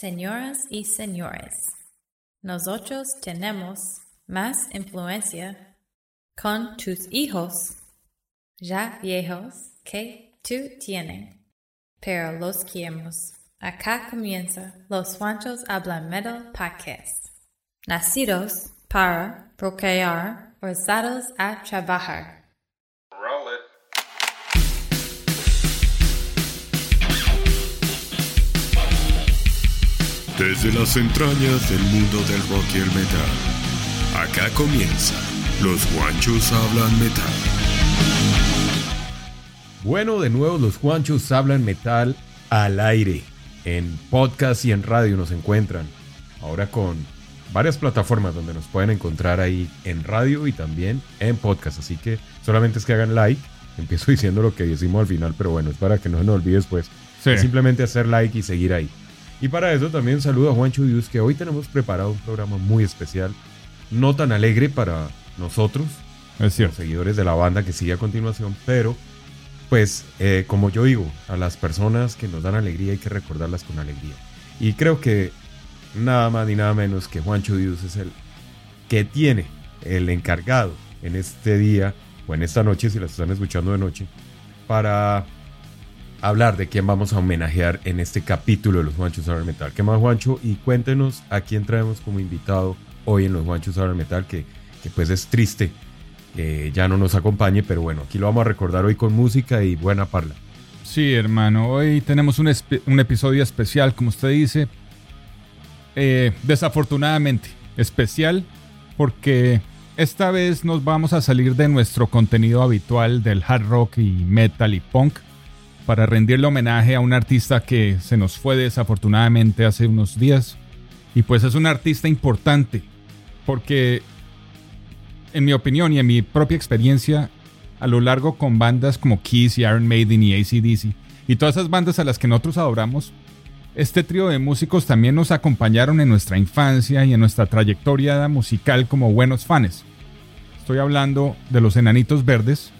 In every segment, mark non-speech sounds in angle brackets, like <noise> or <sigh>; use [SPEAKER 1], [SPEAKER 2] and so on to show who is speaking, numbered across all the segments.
[SPEAKER 1] Señoras y señores, nosotros tenemos más influencia con tus hijos ya viejos que tú tienes, pero los queremos. Acá comienza Los Juanchos Hablan Metal Podcast. Nacidos para procrear, forzados a trabajar.
[SPEAKER 2] Desde las entrañas del mundo del rock y el metal. Acá comienza. Los guanchos hablan metal.
[SPEAKER 3] Bueno, de nuevo los Juanchos hablan metal al aire. En podcast y en radio nos encuentran. Ahora con varias plataformas donde nos pueden encontrar ahí en radio y también en podcast. Así que solamente es que hagan like. Empiezo <laughs> diciendo lo que decimos al final, pero bueno, es para que no se nos olvide después.
[SPEAKER 4] Sí.
[SPEAKER 3] Es simplemente hacer like y seguir ahí. Y para eso también saludo a Juancho Dios, que hoy tenemos preparado un programa muy especial. No tan alegre para nosotros,
[SPEAKER 4] Es
[SPEAKER 3] los seguidores de la banda que sigue a continuación, pero pues eh, como yo digo, a las personas que nos dan alegría hay que recordarlas con alegría. Y creo que nada más ni nada menos que Juancho Dios es el que tiene el encargado en este día o en esta noche, si las están escuchando de noche, para hablar de quién vamos a homenajear en este capítulo de los Juanchos Saber Metal. ¿Qué más, Juancho? Y cuéntenos a quién traemos como invitado hoy en los Juanchos Saber Metal, que, que pues es triste que ya no nos acompañe, pero bueno, aquí lo vamos a recordar hoy con música y buena parla.
[SPEAKER 4] Sí, hermano. Hoy tenemos un, un episodio especial, como usted dice. Eh, desafortunadamente, especial porque esta vez nos vamos a salir de nuestro contenido habitual del hard rock y metal y punk para rendirle homenaje a un artista que se nos fue desafortunadamente hace unos días. Y pues es un artista importante porque, en mi opinión y en mi propia experiencia, a lo largo con bandas como Kiss y Iron Maiden y ACDC y todas esas bandas a las que nosotros adoramos, este trío de músicos también nos acompañaron en nuestra infancia y en nuestra trayectoria musical como buenos fans. Estoy hablando de los Enanitos Verdes,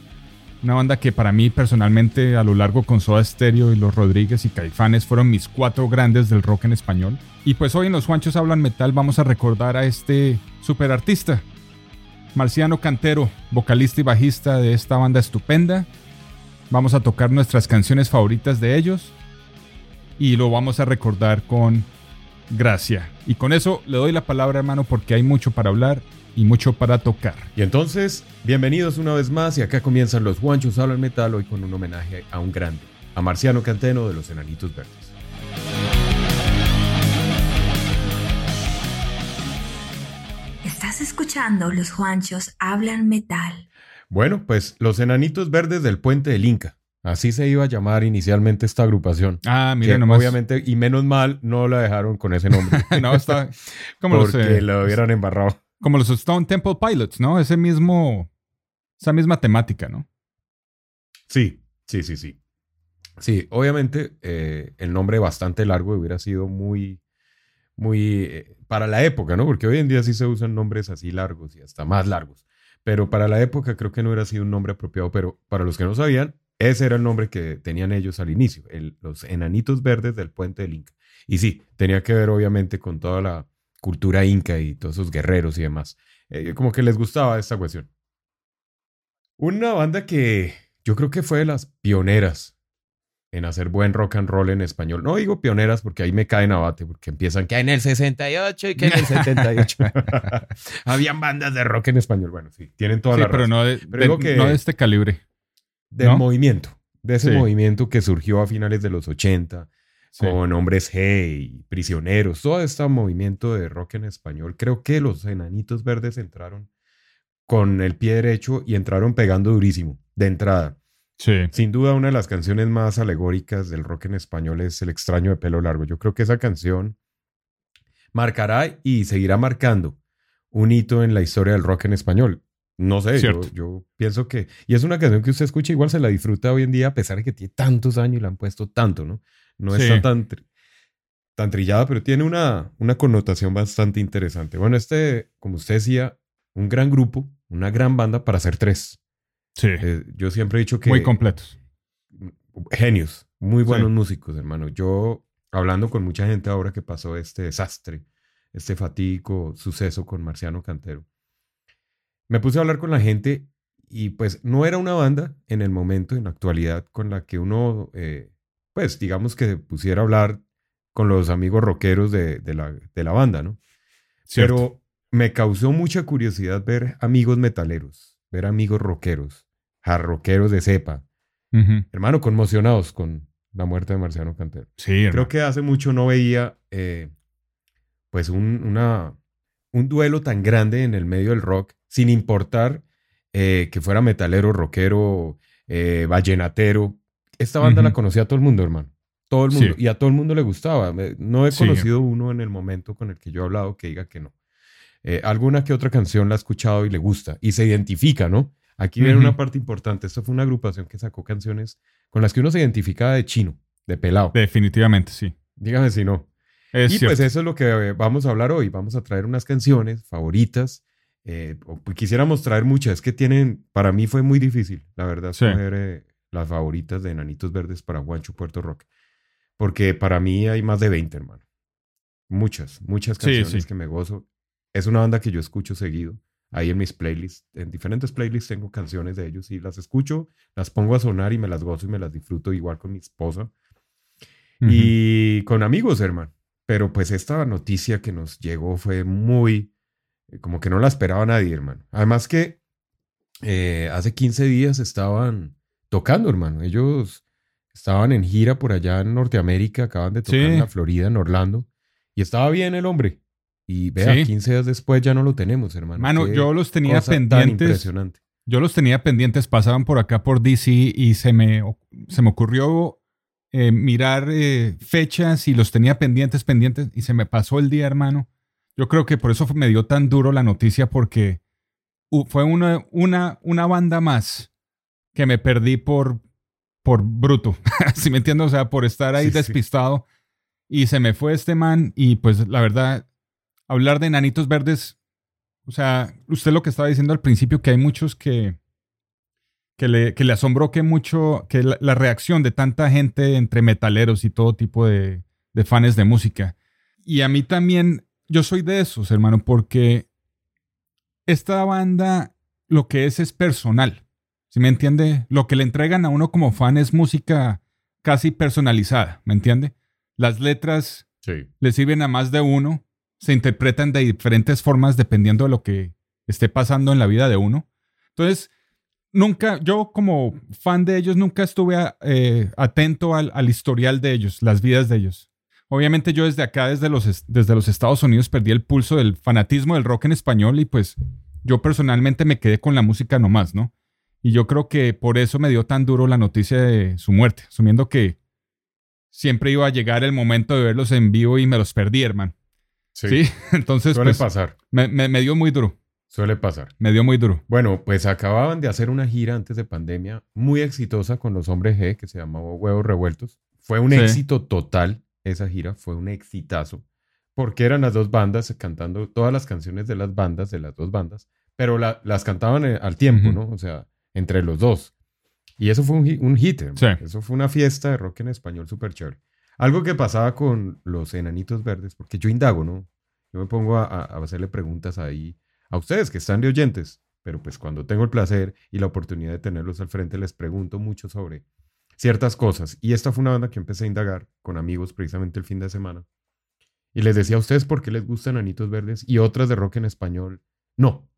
[SPEAKER 4] una banda que para mí personalmente a lo largo con Soda Stereo y Los Rodríguez y Caifanes fueron mis cuatro grandes del rock en español. Y pues hoy en Los Juanchos Hablan Metal vamos a recordar a este superartista, Marciano Cantero, vocalista y bajista de esta banda estupenda. Vamos a tocar nuestras canciones favoritas de ellos y lo vamos a recordar con gracia. Y con eso le doy la palabra, hermano, porque hay mucho para hablar y mucho para tocar.
[SPEAKER 3] Y entonces, bienvenidos una vez más y acá comienzan los Juanchos Hablan Metal hoy con un homenaje a un grande, a Marciano Canteno de los Enanitos Verdes.
[SPEAKER 5] Estás escuchando Los Juanchos Hablan Metal.
[SPEAKER 3] Bueno, pues los Enanitos Verdes del Puente del Inca. Así se iba a llamar inicialmente esta agrupación.
[SPEAKER 4] Ah, mire nomás.
[SPEAKER 3] obviamente, y menos mal, no la dejaron con ese nombre. <laughs>
[SPEAKER 4] no, está como <laughs>
[SPEAKER 3] porque
[SPEAKER 4] eh,
[SPEAKER 3] lo hubieran embarrado.
[SPEAKER 4] Como los Stone Temple Pilots, ¿no? Ese mismo, esa misma temática, ¿no?
[SPEAKER 3] Sí, sí, sí, sí. Sí, obviamente eh, el nombre bastante largo hubiera sido muy, muy eh, para la época, ¿no? Porque hoy en día sí se usan nombres así largos y hasta más largos. Pero para la época creo que no hubiera sido un nombre apropiado, pero para los que no sabían, ese era el nombre que tenían ellos al inicio, los enanitos verdes del puente del Inca. Y sí, tenía que ver obviamente con toda la cultura inca y todos esos guerreros y demás. Eh, como que les gustaba esta cuestión. Una banda que yo creo que fue de las pioneras en hacer buen rock and roll en español. No digo pioneras porque ahí me caen a bate, porque empiezan que en el 68 y que en el <laughs> 78. <laughs> Habían bandas de rock en español. Bueno, sí, tienen toda
[SPEAKER 4] Sí,
[SPEAKER 3] la
[SPEAKER 4] pero
[SPEAKER 3] razón.
[SPEAKER 4] no de,
[SPEAKER 3] Pero
[SPEAKER 4] de-
[SPEAKER 3] digo que-
[SPEAKER 4] no de este calibre.
[SPEAKER 3] Del
[SPEAKER 4] ¿no?
[SPEAKER 3] movimiento, de ese
[SPEAKER 4] Sí.
[SPEAKER 3] movimiento que surgió a finales de los 80
[SPEAKER 4] Sí.
[SPEAKER 3] con Hombres G y Prisioneros, todo este movimiento de rock en español. Creo que los Enanitos Verdes entraron con el pie derecho y entraron pegando durísimo, de entrada.
[SPEAKER 4] Sí.
[SPEAKER 3] Sin duda, una de las canciones más alegóricas del rock en español es El extraño de pelo largo. Yo creo que esa canción marcará y seguirá marcando un hito en la historia del rock en español. No sé, yo, yo pienso que... Y es una canción que usted escucha, igual se la disfruta hoy en día, a pesar de que tiene tantos años y la han puesto tanto, ¿no? No
[SPEAKER 4] Sí.
[SPEAKER 3] está tan, tan trillada, pero tiene una, una connotación bastante interesante. Bueno, este, como usted decía, un gran grupo, una gran banda para hacer tres.
[SPEAKER 4] Sí.
[SPEAKER 3] Eh, yo siempre he dicho que...
[SPEAKER 4] Muy completos.
[SPEAKER 3] Genios, muy buenos
[SPEAKER 4] Sí.
[SPEAKER 3] músicos, hermano. Yo, hablando con mucha gente ahora que pasó este desastre, este fatídico suceso con Marciano Cantero, me puse a hablar con la gente y pues no era una banda en el momento, en la actualidad, con la que uno, eh, pues digamos que pusiera a hablar con los amigos rockeros de, de la, de la banda, ¿no?
[SPEAKER 4] Cierto.
[SPEAKER 3] Pero me causó mucha curiosidad ver amigos metaleros, ver amigos rockeros, rockeros de cepa, hermano, conmocionados con la muerte de Marciano Cantero.
[SPEAKER 4] Sí, hermano.
[SPEAKER 3] Creo que hace mucho no veía, eh, pues, un, una, un duelo tan grande en el medio del rock, sin importar eh, que fuera metalero, rockero, eh, vallenatero. Esta banda la conocía todo el mundo, hermano. Todo el mundo.
[SPEAKER 4] Sí.
[SPEAKER 3] Y a todo el mundo le gustaba. No he
[SPEAKER 4] Sí.
[SPEAKER 3] conocido uno en el momento con el que yo he hablado que diga que no. Eh, alguna que otra canción la ha escuchado y le gusta. Y se identifica, ¿no? Aquí viene una parte importante. Esto fue una agrupación que sacó canciones con las que uno se identificaba de chino, de pelado.
[SPEAKER 4] Definitivamente, sí.
[SPEAKER 3] Dígame si no.
[SPEAKER 4] Es
[SPEAKER 3] y
[SPEAKER 4] cierto.
[SPEAKER 3] pues eso es lo que eh, vamos a hablar hoy. Vamos a traer unas canciones favoritas. eh, o, pues, quisiéramos traer muchas. Es que tienen, para mí fue muy difícil, la verdad,
[SPEAKER 4] Sí.
[SPEAKER 3] escoger eh, las favoritas de Enanitos Verdes para Guancho Puerto Rock. Porque para mí hay más de 20, hermano. Muchas, muchas canciones
[SPEAKER 4] sí.
[SPEAKER 3] que me gozo. Es una banda que yo escucho seguido. Ahí en mis playlists, en diferentes playlists tengo canciones de ellos y las escucho, las pongo a sonar y me las gozo y me las disfruto igual con mi esposa. Y con amigos, hermano. Pero pues esta noticia que nos llegó fue muy, eh, como que no la esperaba nadie, hermano. Además que eh, hace 15 días estaban tocando, hermano. Ellos estaban en gira por allá en Norteamérica, acaban de tocar
[SPEAKER 4] Sí.
[SPEAKER 3] en la Florida, en Orlando. Y estaba bien el hombre. Y vea,
[SPEAKER 4] Sí.
[SPEAKER 3] 15 días después ya no lo tenemos, hermano.
[SPEAKER 4] Mano,
[SPEAKER 3] Qué
[SPEAKER 4] yo los tenía pendientes.
[SPEAKER 3] impresionante.
[SPEAKER 4] Yo los tenía pendientes, pasaban por acá por DC y se me, se me ocurrió eh, mirar eh, fechas y los tenía pendientes, pendientes y se me pasó el día, hermano. Yo creo que por eso me dio tan duro la noticia porque uh, fue una, una, una banda más que me perdí por, por bruto. <laughs> si me entiendo, o sea, por estar ahí
[SPEAKER 3] Sí, sí.
[SPEAKER 4] despistado. Y se me fue este man y pues la verdad, hablar de nanitos verdes o sea, usted lo que estaba diciendo al principio, que hay muchos que, que, le, que le asombró que mucho, que la, la reacción de tanta gente entre metaleros y todo tipo de, de fans de música. Y a mí también, yo soy de esos, hermano, porque esta banda lo que es es personal. ¿Sí me entiende? Lo que le entregan a uno como fan es música casi personalizada, ¿me entiende? Las letras
[SPEAKER 3] Sí.
[SPEAKER 4] le sirven a más de uno, se interpretan de diferentes formas dependiendo de lo que esté pasando en la vida de uno. Entonces, nunca, yo como fan de ellos, nunca estuve a- eh, atento al, al historial de ellos, las vidas de ellos. Obviamente yo desde acá, desde los, es- desde los Estados Unidos, perdí el pulso del fanatismo del rock en español y pues yo personalmente me quedé con la música nomás, ¿no? Y yo creo que por eso me dio tan duro la noticia de su muerte, asumiendo que siempre iba a llegar el momento de verlos en vivo y me los perdí, hermano.
[SPEAKER 3] Sí.
[SPEAKER 4] Sí, <laughs> entonces
[SPEAKER 3] Suele
[SPEAKER 4] pues,
[SPEAKER 3] pasar.
[SPEAKER 4] me, me- me dio muy duro,
[SPEAKER 3] Suele pasar.
[SPEAKER 4] me dio muy duro.
[SPEAKER 3] Bueno, pues acababan de hacer una gira antes de pandemia muy exitosa con los hombres G, que se llamaba Huevos Revueltos. Fue un
[SPEAKER 4] Sí.
[SPEAKER 3] éxito total esa gira, fue un exitazo, porque eran las dos bandas cantando todas las canciones de las bandas, de las dos bandas, pero la- las cantaban eh, al tiempo. ¿no? O sea, entre los dos. Y eso fue un, hi- un hit.
[SPEAKER 4] Sí.
[SPEAKER 3] Eso fue una fiesta de rock en español súper chévere. Algo que pasaba con los enanitos verdes, porque yo indago, ¿no? Yo me pongo a hacerle preguntas ahí a ustedes que están de oyentes, pero pues cuando tengo el placer y la oportunidad de tenerlos al frente, les pregunto mucho sobre ciertas cosas. Y esta fue una banda que empecé a indagar con amigos precisamente el fin de semana. Y les decía a ustedes por qué les gustan Anitos Verdes y otras de rock en español. No.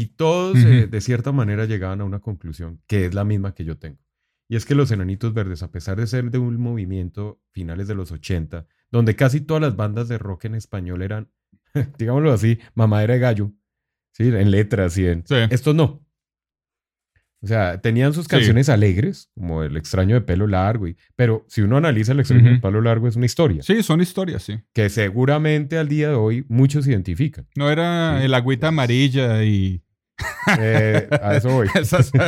[SPEAKER 3] Y todos, eh, de cierta manera, llegaban a una conclusión que es la misma que yo tengo. Y es que los Enanitos Verdes, a pesar de ser de un movimiento finales de los 80, donde casi todas las bandas de rock en español eran, <laughs> digámoslo así, mamadera de gallo, ¿sí? en letras y en...
[SPEAKER 4] Sí.
[SPEAKER 3] Estos no. O sea, tenían sus
[SPEAKER 4] Sí.
[SPEAKER 3] canciones alegres, como El extraño de pelo largo, y, pero si uno analiza El extraño de pelo largo es una historia
[SPEAKER 4] Sí, son historias, sí.
[SPEAKER 3] que seguramente al día de hoy muchos identifican.
[SPEAKER 4] No era
[SPEAKER 3] Sí.
[SPEAKER 4] el agüita amarilla y
[SPEAKER 3] Eh, a eso voy. <laughs>
[SPEAKER 4] esas
[SPEAKER 3] Y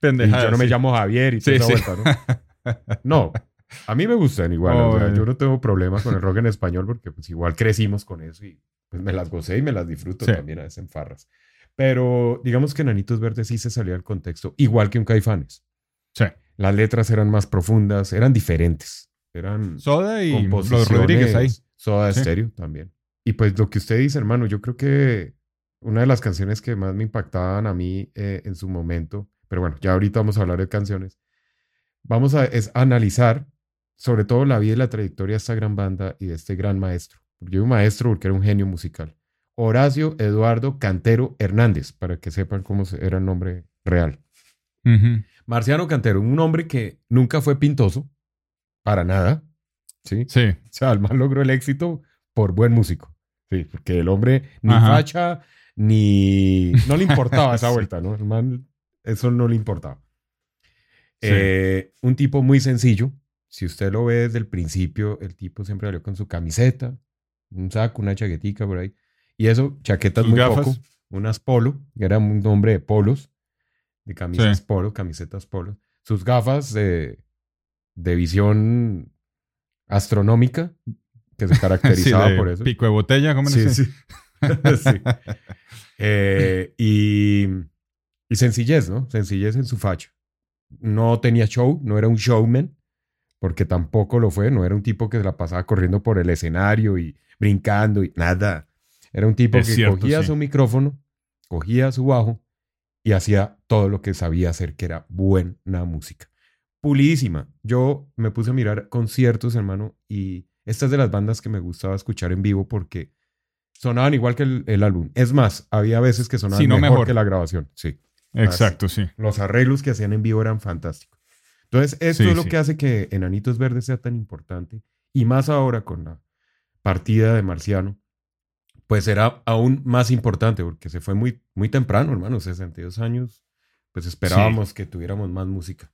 [SPEAKER 4] pendejadas.
[SPEAKER 3] yo no me llamo Javier y toda esa vuelta, ¿no? No, a mí me gustan igual. o sea,
[SPEAKER 4] Oh,
[SPEAKER 3] yo no tengo problema con el rock en español porque pues igual crecimos con eso y pues me las gocé y me las disfruto
[SPEAKER 4] Sí.
[SPEAKER 3] también a veces en farras. Pero digamos que Nanitos Verdes sí se salió del contexto, igual que un Caifanes.
[SPEAKER 4] Sí.
[SPEAKER 3] Las letras eran más profundas, eran diferentes. Eran
[SPEAKER 4] Soda y los. Rodríguez ahí.
[SPEAKER 3] Soda
[SPEAKER 4] Sí.
[SPEAKER 3] Stereo también. Y pues lo que usted dice, hermano, yo creo que una de las canciones que más me impactaban a mí eh, en su momento, pero bueno, ya ahorita vamos a hablar de canciones, vamos a es analizar sobre todo la vida y la trayectoria de esta gran banda y de este gran maestro. Yo digo maestro porque era un genio musical. Horacio Eduardo Cantero Hernández, para que sepan cómo era el nombre real.
[SPEAKER 4] Ujú.
[SPEAKER 3] Marciano Cantero, un hombre que nunca fue pintoso, para nada, ¿sí?
[SPEAKER 4] Sí.
[SPEAKER 3] O sea, el man logró el éxito por buen músico. Sí, porque el hombre ni
[SPEAKER 4] Ajá.
[SPEAKER 3] facha, ni... No le importaba esa <laughs> vuelta, ¿no? El man, eso no le importaba.
[SPEAKER 4] Sí.
[SPEAKER 3] Eh, un tipo muy sencillo. Si usted lo ve desde el principio, el tipo siempre salió con su camiseta, un saco, una chaquetica por ahí. Y eso, chaquetas muy
[SPEAKER 4] gafas.
[SPEAKER 3] poco. Unas polo, que era un nombre de polos, de camisas
[SPEAKER 4] Sí.
[SPEAKER 3] polo, camisetas polo. Sus gafas de, de visión astronómica, que se <laughs>
[SPEAKER 4] Sí,
[SPEAKER 3] caracterizaba
[SPEAKER 4] de
[SPEAKER 3] por eso.
[SPEAKER 4] Pico de botella, ¿cómo
[SPEAKER 3] Sí, sí. <laughs> Sí. Eh, y, y sencillez, ¿no? Sencillez en su facha. No tenía show, no era un showman, porque tampoco lo fue, no era un tipo que se la pasaba corriendo por el escenario y brincando y nada. Era un tipo
[SPEAKER 4] Es
[SPEAKER 3] que
[SPEAKER 4] cierto,
[SPEAKER 3] cogía
[SPEAKER 4] sí.
[SPEAKER 3] su micrófono, cogía su bajo y hacía todo lo que sabía hacer, que era buena música. Pulidísima. Yo me puse a mirar conciertos, hermano, y esta es de las bandas que me gustaba escuchar en vivo porque sonaban igual que el, el álbum. Es más, había veces que sonaban
[SPEAKER 4] Sí, no
[SPEAKER 3] mejor,
[SPEAKER 4] mejor.
[SPEAKER 3] que la grabación. Sí.
[SPEAKER 4] Exacto, sí.
[SPEAKER 3] Los arreglos que hacían en vivo eran fantásticos. Entonces, esto
[SPEAKER 4] Sí,
[SPEAKER 3] es lo
[SPEAKER 4] sí.
[SPEAKER 3] que hace que Enanitos Verdes sea tan importante. Y más ahora con la partida de Marciano, pues será aún más importante porque se fue muy, muy temprano, hermano, 62 años. Pues esperábamos que tuviéramos más música.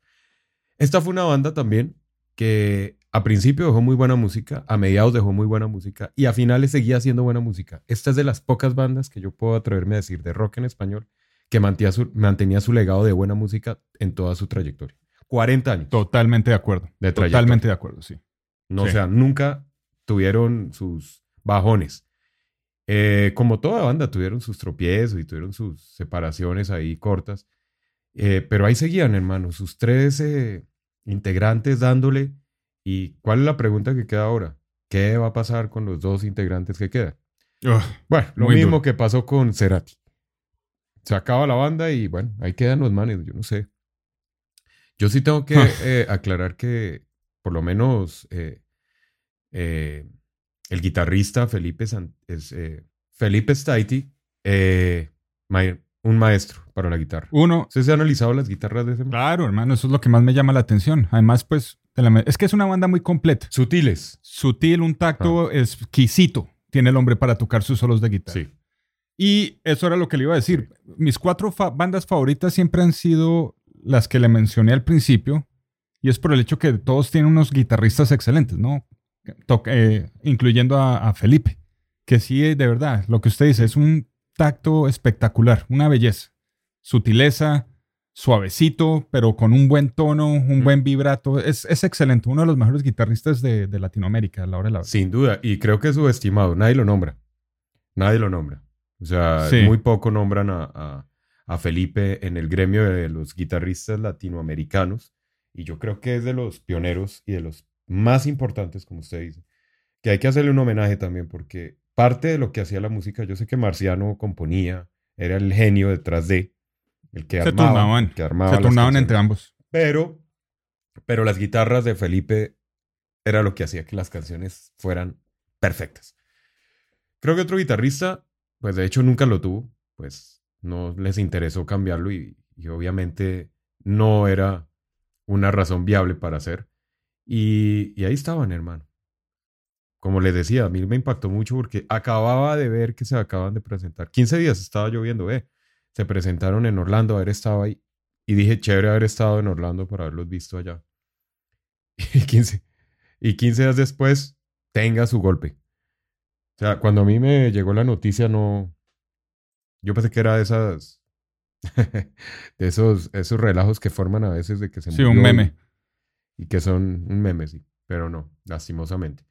[SPEAKER 3] Esta fue una banda también que a principio dejó muy buena música, a mediados dejó muy buena música y a finales seguía haciendo buena música. Esta es de las pocas bandas que yo puedo atreverme a decir de rock en español que mantenía su, mantenía su legado de buena música en toda su trayectoria. 40 años.
[SPEAKER 4] Totalmente de acuerdo.
[SPEAKER 3] De.
[SPEAKER 4] Totalmente de acuerdo, sí.
[SPEAKER 3] No,
[SPEAKER 4] Sí.
[SPEAKER 3] O sea, nunca tuvieron sus bajones. Eh, como toda banda, tuvieron sus tropiezos y tuvieron sus separaciones ahí cortas. Eh, pero ahí seguían, hermano, sus tres eh, integrantes dándole. ¿Y cuál es la pregunta que queda ahora? ¿Qué va a pasar con los dos integrantes que quedan?
[SPEAKER 4] Ugh,
[SPEAKER 3] Bueno, lo mismo
[SPEAKER 4] duro.
[SPEAKER 3] que pasó con Cerati. Se acaba la banda y bueno, ahí quedan los manes, yo no sé. Yo sí tengo que eh, aclarar que por lo menos eh, eh, el guitarrista Felipe, es, Felipe Staiti, ma- un maestro para la guitarra.
[SPEAKER 4] Uno,
[SPEAKER 3] ¿Usted se ha analizado las guitarras de ese
[SPEAKER 4] claro, hermano, eso es lo que más me llama la atención. Además, pues, es que es una banda muy completa.
[SPEAKER 3] Sutiles.
[SPEAKER 4] Sutil, un tacto exquisito tiene el hombre para tocar sus solos de guitarra.
[SPEAKER 3] Sí.
[SPEAKER 4] Y eso era lo que le iba a decir. Mis cuatro fa- bandas favoritas siempre han sido las que le mencioné al principio. Y es por el hecho que todos tienen unos guitarristas excelentes, ¿no? To- eh, incluyendo a, a Felipe. Que sí, de verdad, lo que usted dice es un tacto espectacular, una belleza. Sutileza, suavecito, pero con un buen tono, un
[SPEAKER 3] Mm.
[SPEAKER 4] buen vibrato. Es, es excelente, uno de los mejores guitarristas de, de Latinoamérica a la hora de la verdad.
[SPEAKER 3] Sin duda. Y creo que es subestimado. Nadie lo nombra. Nadie lo nombra. O sea,
[SPEAKER 4] Sí.
[SPEAKER 3] muy poco nombran a, a- a Felipe en el gremio de los guitarristas latinoamericanos. Y yo creo que es de los pioneros y de los más importantes, como usted dice. Que hay que hacerle un homenaje también, porque parte de lo que hacía la música, yo sé que Marciano componía, era el genio detrás de, el que
[SPEAKER 4] Se
[SPEAKER 3] armaba,
[SPEAKER 4] turnaban,
[SPEAKER 3] el que armaba
[SPEAKER 4] Se turnaban
[SPEAKER 3] canciones.
[SPEAKER 4] entre ambos.
[SPEAKER 3] Pero, pero las guitarras de Felipe era lo que hacía que las canciones fueran perfectas. Creo que otro guitarrista, pues de hecho nunca lo tuvo, pues no les interesó cambiarlo y, y obviamente no era una razón viable para hacer. Y, y ahí estaban, hermano. Como les decía, a mí me impactó mucho porque acababa de ver que se acaban de presentar. 15 días estaba lloviendo, eh. Se presentaron en Orlando, a ver, estaba ahí Y dije, chévere haber estado en Orlando para haberlos visto allá. <laughs> Y 15, y 15 días después, tenga su golpe. O sea, cuando a mí me llegó la noticia, no. Yo pensé que era de esas. <laughs> de esos, esos relajos que forman a veces de que se
[SPEAKER 4] Sí, un
[SPEAKER 3] y-
[SPEAKER 4] meme.
[SPEAKER 3] y que son un meme, sí. Pero no, lastimosamente.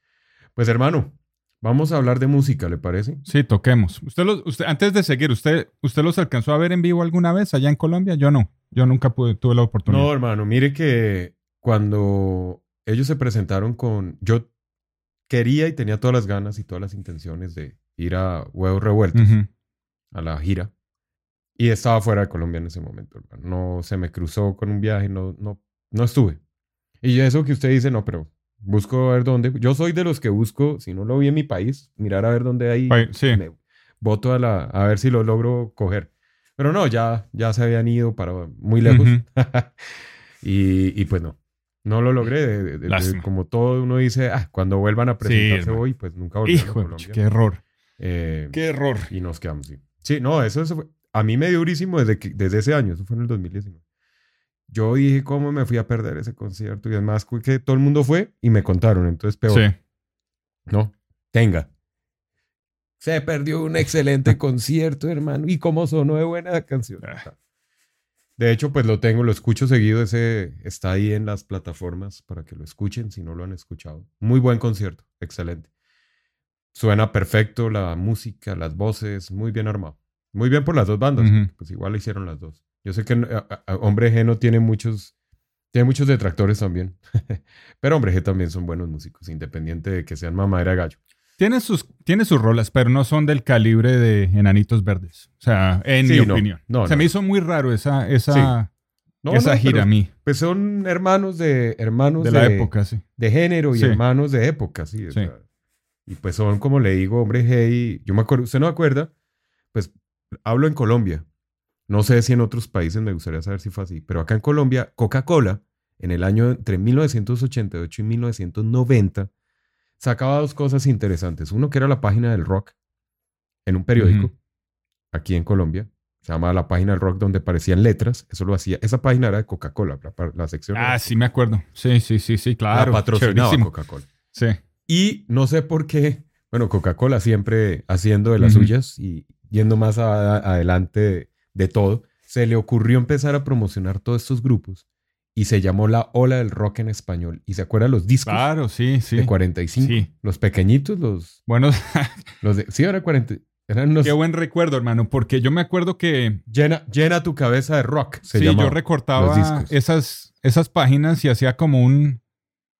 [SPEAKER 3] Pues hermano, vamos a hablar de música, ¿le parece?
[SPEAKER 4] Sí, toquemos. Usted los, usted, antes de seguir, ¿usted, ¿usted los alcanzó a ver en vivo alguna vez allá en Colombia? Yo no. Yo nunca pude, tuve la oportunidad.
[SPEAKER 3] No, hermano, mire que cuando ellos se presentaron con... Yo quería y tenía todas las ganas y todas las intenciones de ir a Huevos Revueltos, a la gira. Y estaba fuera de Colombia en ese momento, hermano. No se me cruzó con un viaje, no, no, no estuve. Y eso que usted dice, no, pero busco a ver dónde. Yo soy de los que busco, si no lo vi en mi país, mirar a ver dónde hay.
[SPEAKER 4] Sí.
[SPEAKER 3] me voto a, la, a ver si lo logro coger. Pero no, ya, ya se habían ido para muy lejos.
[SPEAKER 4] Ujú. <laughs>
[SPEAKER 3] y, y pues no, no lo logré. de- de- de- como todo uno dice, ah, cuando vuelvan a presentarse
[SPEAKER 4] hermano.
[SPEAKER 3] hoy, pues nunca volvieron a
[SPEAKER 4] Hijo, de
[SPEAKER 3] Colombia.
[SPEAKER 4] qué error.
[SPEAKER 3] Eh,
[SPEAKER 4] Qué error.
[SPEAKER 3] y nos quedamos, sí. Sí, no, eso, eso fue- a mí me dio durísimo desde, que, desde ese año, eso fue en el 2019. Yo dije, ¿cómo me fui a perder ese concierto? Y además, que todo el mundo fue y me contaron, entonces peor.
[SPEAKER 4] Sí.
[SPEAKER 3] No, tenga. Se perdió un excelente concierto, hermano. Y cómo sonó de buena la canción.
[SPEAKER 4] Ah.
[SPEAKER 3] De hecho, pues lo tengo, lo escucho seguido. Ese está ahí en las plataformas para que lo escuchen si no lo han escuchado. Muy buen concierto, excelente. Suena perfecto la música, las voces, muy bien armado. Muy bien por las dos bandas, pues igual lo hicieron las dos. Yo sé que a- a- a Hombre G no tiene muchos, tiene muchos detractores también. <laughs> Pero Hombre G también son buenos músicos, independiente de que sean mamadera gallo.
[SPEAKER 4] Tiene sus, tiene sus rolas, pero no son del calibre de Enanitos Verdes. O sea, en
[SPEAKER 3] Sí,
[SPEAKER 4] mi
[SPEAKER 3] no,
[SPEAKER 4] opinión.
[SPEAKER 3] no,
[SPEAKER 4] Se
[SPEAKER 3] no.
[SPEAKER 4] me hizo muy raro esa, esa,
[SPEAKER 3] No,
[SPEAKER 4] esa gira a mí.
[SPEAKER 3] Pues son hermanos de hermanos
[SPEAKER 4] De la época, sí.
[SPEAKER 3] de género y
[SPEAKER 4] Sí.
[SPEAKER 3] hermanos de época, sí. o
[SPEAKER 4] Sí.
[SPEAKER 3] sea, y pues son, como le digo, hombre, hey, yo me acuerdo, usted no acuerda, pues hablo en Colombia. No sé si en otros países me gustaría saber si fue así, pero acá en Colombia, Coca-Cola, en el año entre 1988 y 1990, sacaba dos cosas interesantes. Uno que era la página del rock en un periódico, aquí en Colombia. Se llamaba la página del rock donde aparecían letras. Eso lo hacía. Esa página era de Coca-Cola, la, la sección.
[SPEAKER 4] Ah, sí, me acuerdo. Sí, sí, sí, sí, claro.
[SPEAKER 3] la patrocinaba. Coca-Cola.
[SPEAKER 4] Sí.
[SPEAKER 3] Y no sé por qué, bueno, Coca-Cola siempre haciendo de las suyas y yendo más a- adelante de, todo, se le ocurrió empezar a promocionar todos estos grupos y se llamó la ola del rock en español. ¿Y se acuerdan los discos
[SPEAKER 4] Claro, sí, sí.
[SPEAKER 3] de 45?
[SPEAKER 4] Sí.
[SPEAKER 3] Los pequeñitos, los,
[SPEAKER 4] Bueno, <laughs>
[SPEAKER 3] los de... Sí, era 40. Eran los...
[SPEAKER 4] qué buen recuerdo, hermano, porque yo me acuerdo que
[SPEAKER 3] Llena, llena tu cabeza de rock. Se
[SPEAKER 4] sí,
[SPEAKER 3] llamaba,
[SPEAKER 4] yo recortaba esas, esas páginas y hacía como un,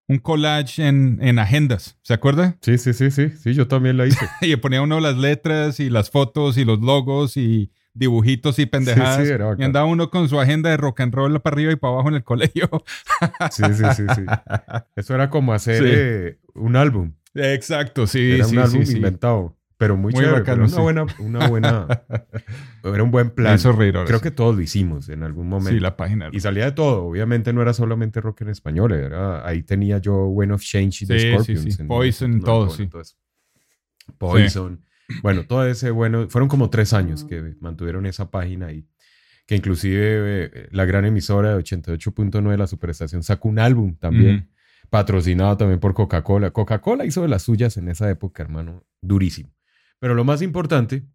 [SPEAKER 4] un collage en, en agendas. ¿Se acuerda?
[SPEAKER 3] Sí, sí, sí, sí. Sí, yo también la hice. <laughs>
[SPEAKER 4] Y ponía uno las letras y las fotos y los logos y dibujitos y pendejadas.
[SPEAKER 3] Sí, sí, era
[SPEAKER 4] y andaba uno con su agenda de rock and roll para arriba y para abajo en el colegio.
[SPEAKER 3] Sí, sí, sí, sí. Eso era como hacer eh, un álbum.
[SPEAKER 4] Exacto, sí,
[SPEAKER 3] era
[SPEAKER 4] sí,
[SPEAKER 3] un álbum inventado. Pero muy,
[SPEAKER 4] Muy
[SPEAKER 3] chévere.
[SPEAKER 4] bacano,
[SPEAKER 3] pero una buena, una buena. era un buen <laughs> plan.
[SPEAKER 4] hizo reír
[SPEAKER 3] Creo
[SPEAKER 4] sí.
[SPEAKER 3] que todos lo hicimos en algún momento.
[SPEAKER 4] Sí, la página.
[SPEAKER 3] Y salía de todo. Obviamente no era solamente rock en español. Era, ahí tenía yo When of Change y The
[SPEAKER 4] Sí, sí,
[SPEAKER 3] Scorpions.
[SPEAKER 4] sí.
[SPEAKER 3] en
[SPEAKER 4] Poison,
[SPEAKER 3] 1990,
[SPEAKER 4] todo, sí.
[SPEAKER 3] todo eso. Poison. Bueno, todo ese bueno. Fueron como tres años que mantuvieron esa página ahí. Que inclusive eh, la gran emisora de 88.9, la Superestación, sacó un álbum también. Patrocinado también por Coca-Cola. Coca-Cola hizo de las suyas en esa época, hermano. Durísimo. Pero lo más importante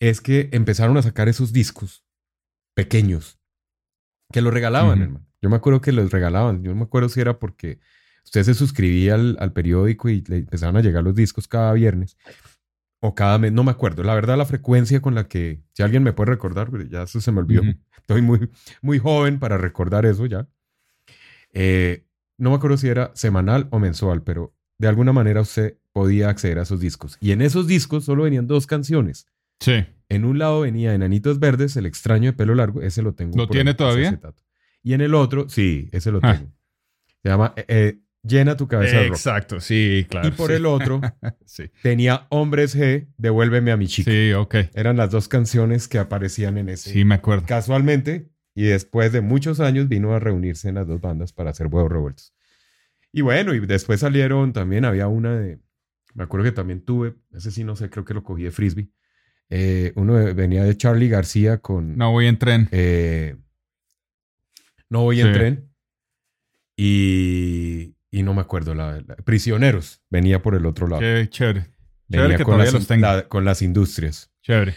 [SPEAKER 3] es que empezaron a sacar esos discos pequeños que los regalaban, hermano. Yo me acuerdo que los regalaban. Yo no me acuerdo si era porque usted se suscribía al, al periódico y le empezaban a llegar los discos cada viernes o cada mes. No me acuerdo. La verdad, la frecuencia con la que, si alguien me puede recordar, pero ya eso se me olvidó.
[SPEAKER 4] Ujú. <laughs>
[SPEAKER 3] Estoy muy, muy joven para recordar eso ya. Eh, no me acuerdo si era semanal o mensual, pero de alguna manera usted podía acceder a esos discos. Y en esos discos solo venían dos canciones.
[SPEAKER 4] Sí.
[SPEAKER 3] En un lado venía Enanitos Verdes, El extraño de pelo largo, ese lo tengo.
[SPEAKER 4] ¿Lo tiene
[SPEAKER 3] ahí,
[SPEAKER 4] todavía?
[SPEAKER 3] Y en el otro, sí, ese lo
[SPEAKER 4] Ah.
[SPEAKER 3] tengo. Se llama eh, eh, Llena tu cabeza de rock.
[SPEAKER 4] Exacto, sí, claro.
[SPEAKER 3] Y por
[SPEAKER 4] sí.
[SPEAKER 3] el otro <laughs>
[SPEAKER 4] Sí.
[SPEAKER 3] tenía Hombres G, Devuélveme a mi chica.
[SPEAKER 4] Sí, ok.
[SPEAKER 3] Eran las dos canciones que aparecían en ese.
[SPEAKER 4] Sí, me acuerdo.
[SPEAKER 3] Casualmente, y después de muchos años vino a reunirse en las dos bandas para hacer huevos revueltos. Y bueno, y después salieron también, había una de, me acuerdo que también tuve, ese sí no sé, creo que lo cogí de frisbee. Eh, uno de- venía de Charlie García con
[SPEAKER 4] No voy en tren.
[SPEAKER 3] eh, No voy en
[SPEAKER 4] Sí.
[SPEAKER 3] tren. Y, y no me acuerdo. La, la- Prisioneros venía por el otro lado.
[SPEAKER 4] Qué chévere.
[SPEAKER 3] venía
[SPEAKER 4] Chévere que
[SPEAKER 3] con las,
[SPEAKER 4] los tenga.
[SPEAKER 3] la- con las industrias.
[SPEAKER 4] Chévere.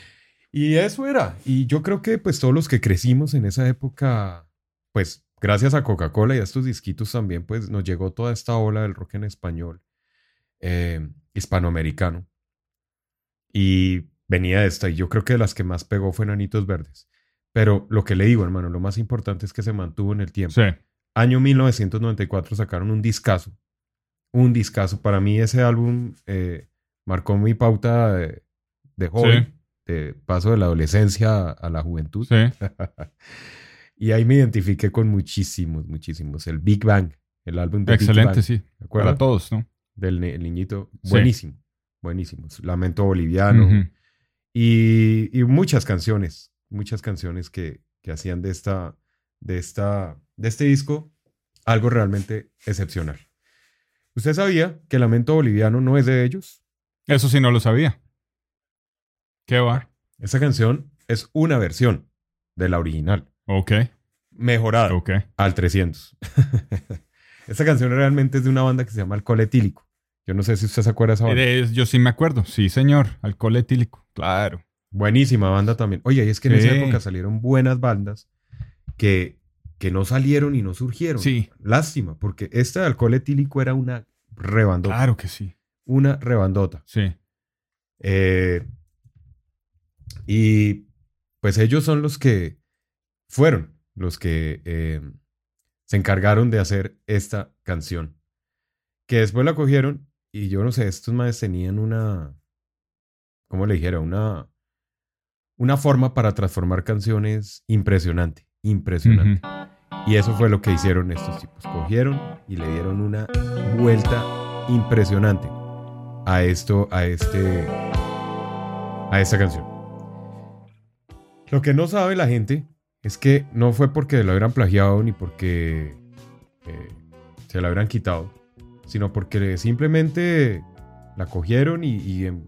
[SPEAKER 3] Y eso era. Y yo creo que pues todos los que crecimos en esa época, pues gracias a Coca-Cola y a estos disquitos también, pues nos llegó toda esta ola del rock en español, eh, hispanoamericano. Y venía esta. Y yo creo que de las que más pegó fue Nanitos Verdes. Pero lo que le digo, hermano, lo más importante es que se mantuvo en el tiempo.
[SPEAKER 4] Sí.
[SPEAKER 3] Año 1994 sacaron un discazo. Un discazo. Para mí ese álbum eh, marcó mi pauta de, de joven, de paso de la adolescencia a, la juventud.
[SPEAKER 4] Sí. <laughs>
[SPEAKER 3] y ahí me identifiqué con muchísimos, muchísimos. El Big Bang, el álbum de Big
[SPEAKER 4] Excelente,
[SPEAKER 3] Bang,
[SPEAKER 4] sí.
[SPEAKER 3] ¿de acuerdo?
[SPEAKER 4] Para todos, ¿no?
[SPEAKER 3] Del ni- el niñito.
[SPEAKER 4] Sí.
[SPEAKER 3] Buenísimo, buenísimo. Lamento Boliviano.
[SPEAKER 4] Ujú.
[SPEAKER 3] Y, y muchas canciones, muchas canciones que, que hacían de esta, de esta, de este disco algo realmente excepcional. ¿Usted sabía que Lamento Boliviano no es de ellos?
[SPEAKER 4] Eso sí no lo sabía. ¿Qué va?
[SPEAKER 3] Esa canción es una versión de la original,
[SPEAKER 4] Ok.
[SPEAKER 3] mejorada
[SPEAKER 4] Ok.
[SPEAKER 3] al 300. <laughs> Esa canción realmente es de una banda que se llama Alcohol Etílico. Yo no sé si usted se acuerda de esa banda.
[SPEAKER 4] Yo sí me acuerdo. Sí, señor. Alcohol etílico. Claro.
[SPEAKER 3] Buenísima banda también. Oye, y es que en
[SPEAKER 4] Sí.
[SPEAKER 3] esa época salieron buenas bandas que, que no salieron y no surgieron.
[SPEAKER 4] Sí.
[SPEAKER 3] Lástima, porque esta de alcohol etílico era una rebandota.
[SPEAKER 4] Claro que sí.
[SPEAKER 3] Una rebandota.
[SPEAKER 4] Sí.
[SPEAKER 3] Eh, y pues ellos son los que fueron los que eh, se encargaron de hacer esta canción. Que después la cogieron y yo no sé, estos madres tenían una, ¿cómo le dijera? Una, una forma para transformar canciones impresionante, impresionante. Y eso fue lo que hicieron estos tipos. Cogieron y le dieron una vuelta impresionante a esto, a este, a esta canción. Lo que no sabe la gente es que no fue porque lo hubieran plagiado ni porque eh, se la hubieran quitado, sino porque simplemente la cogieron y, y en,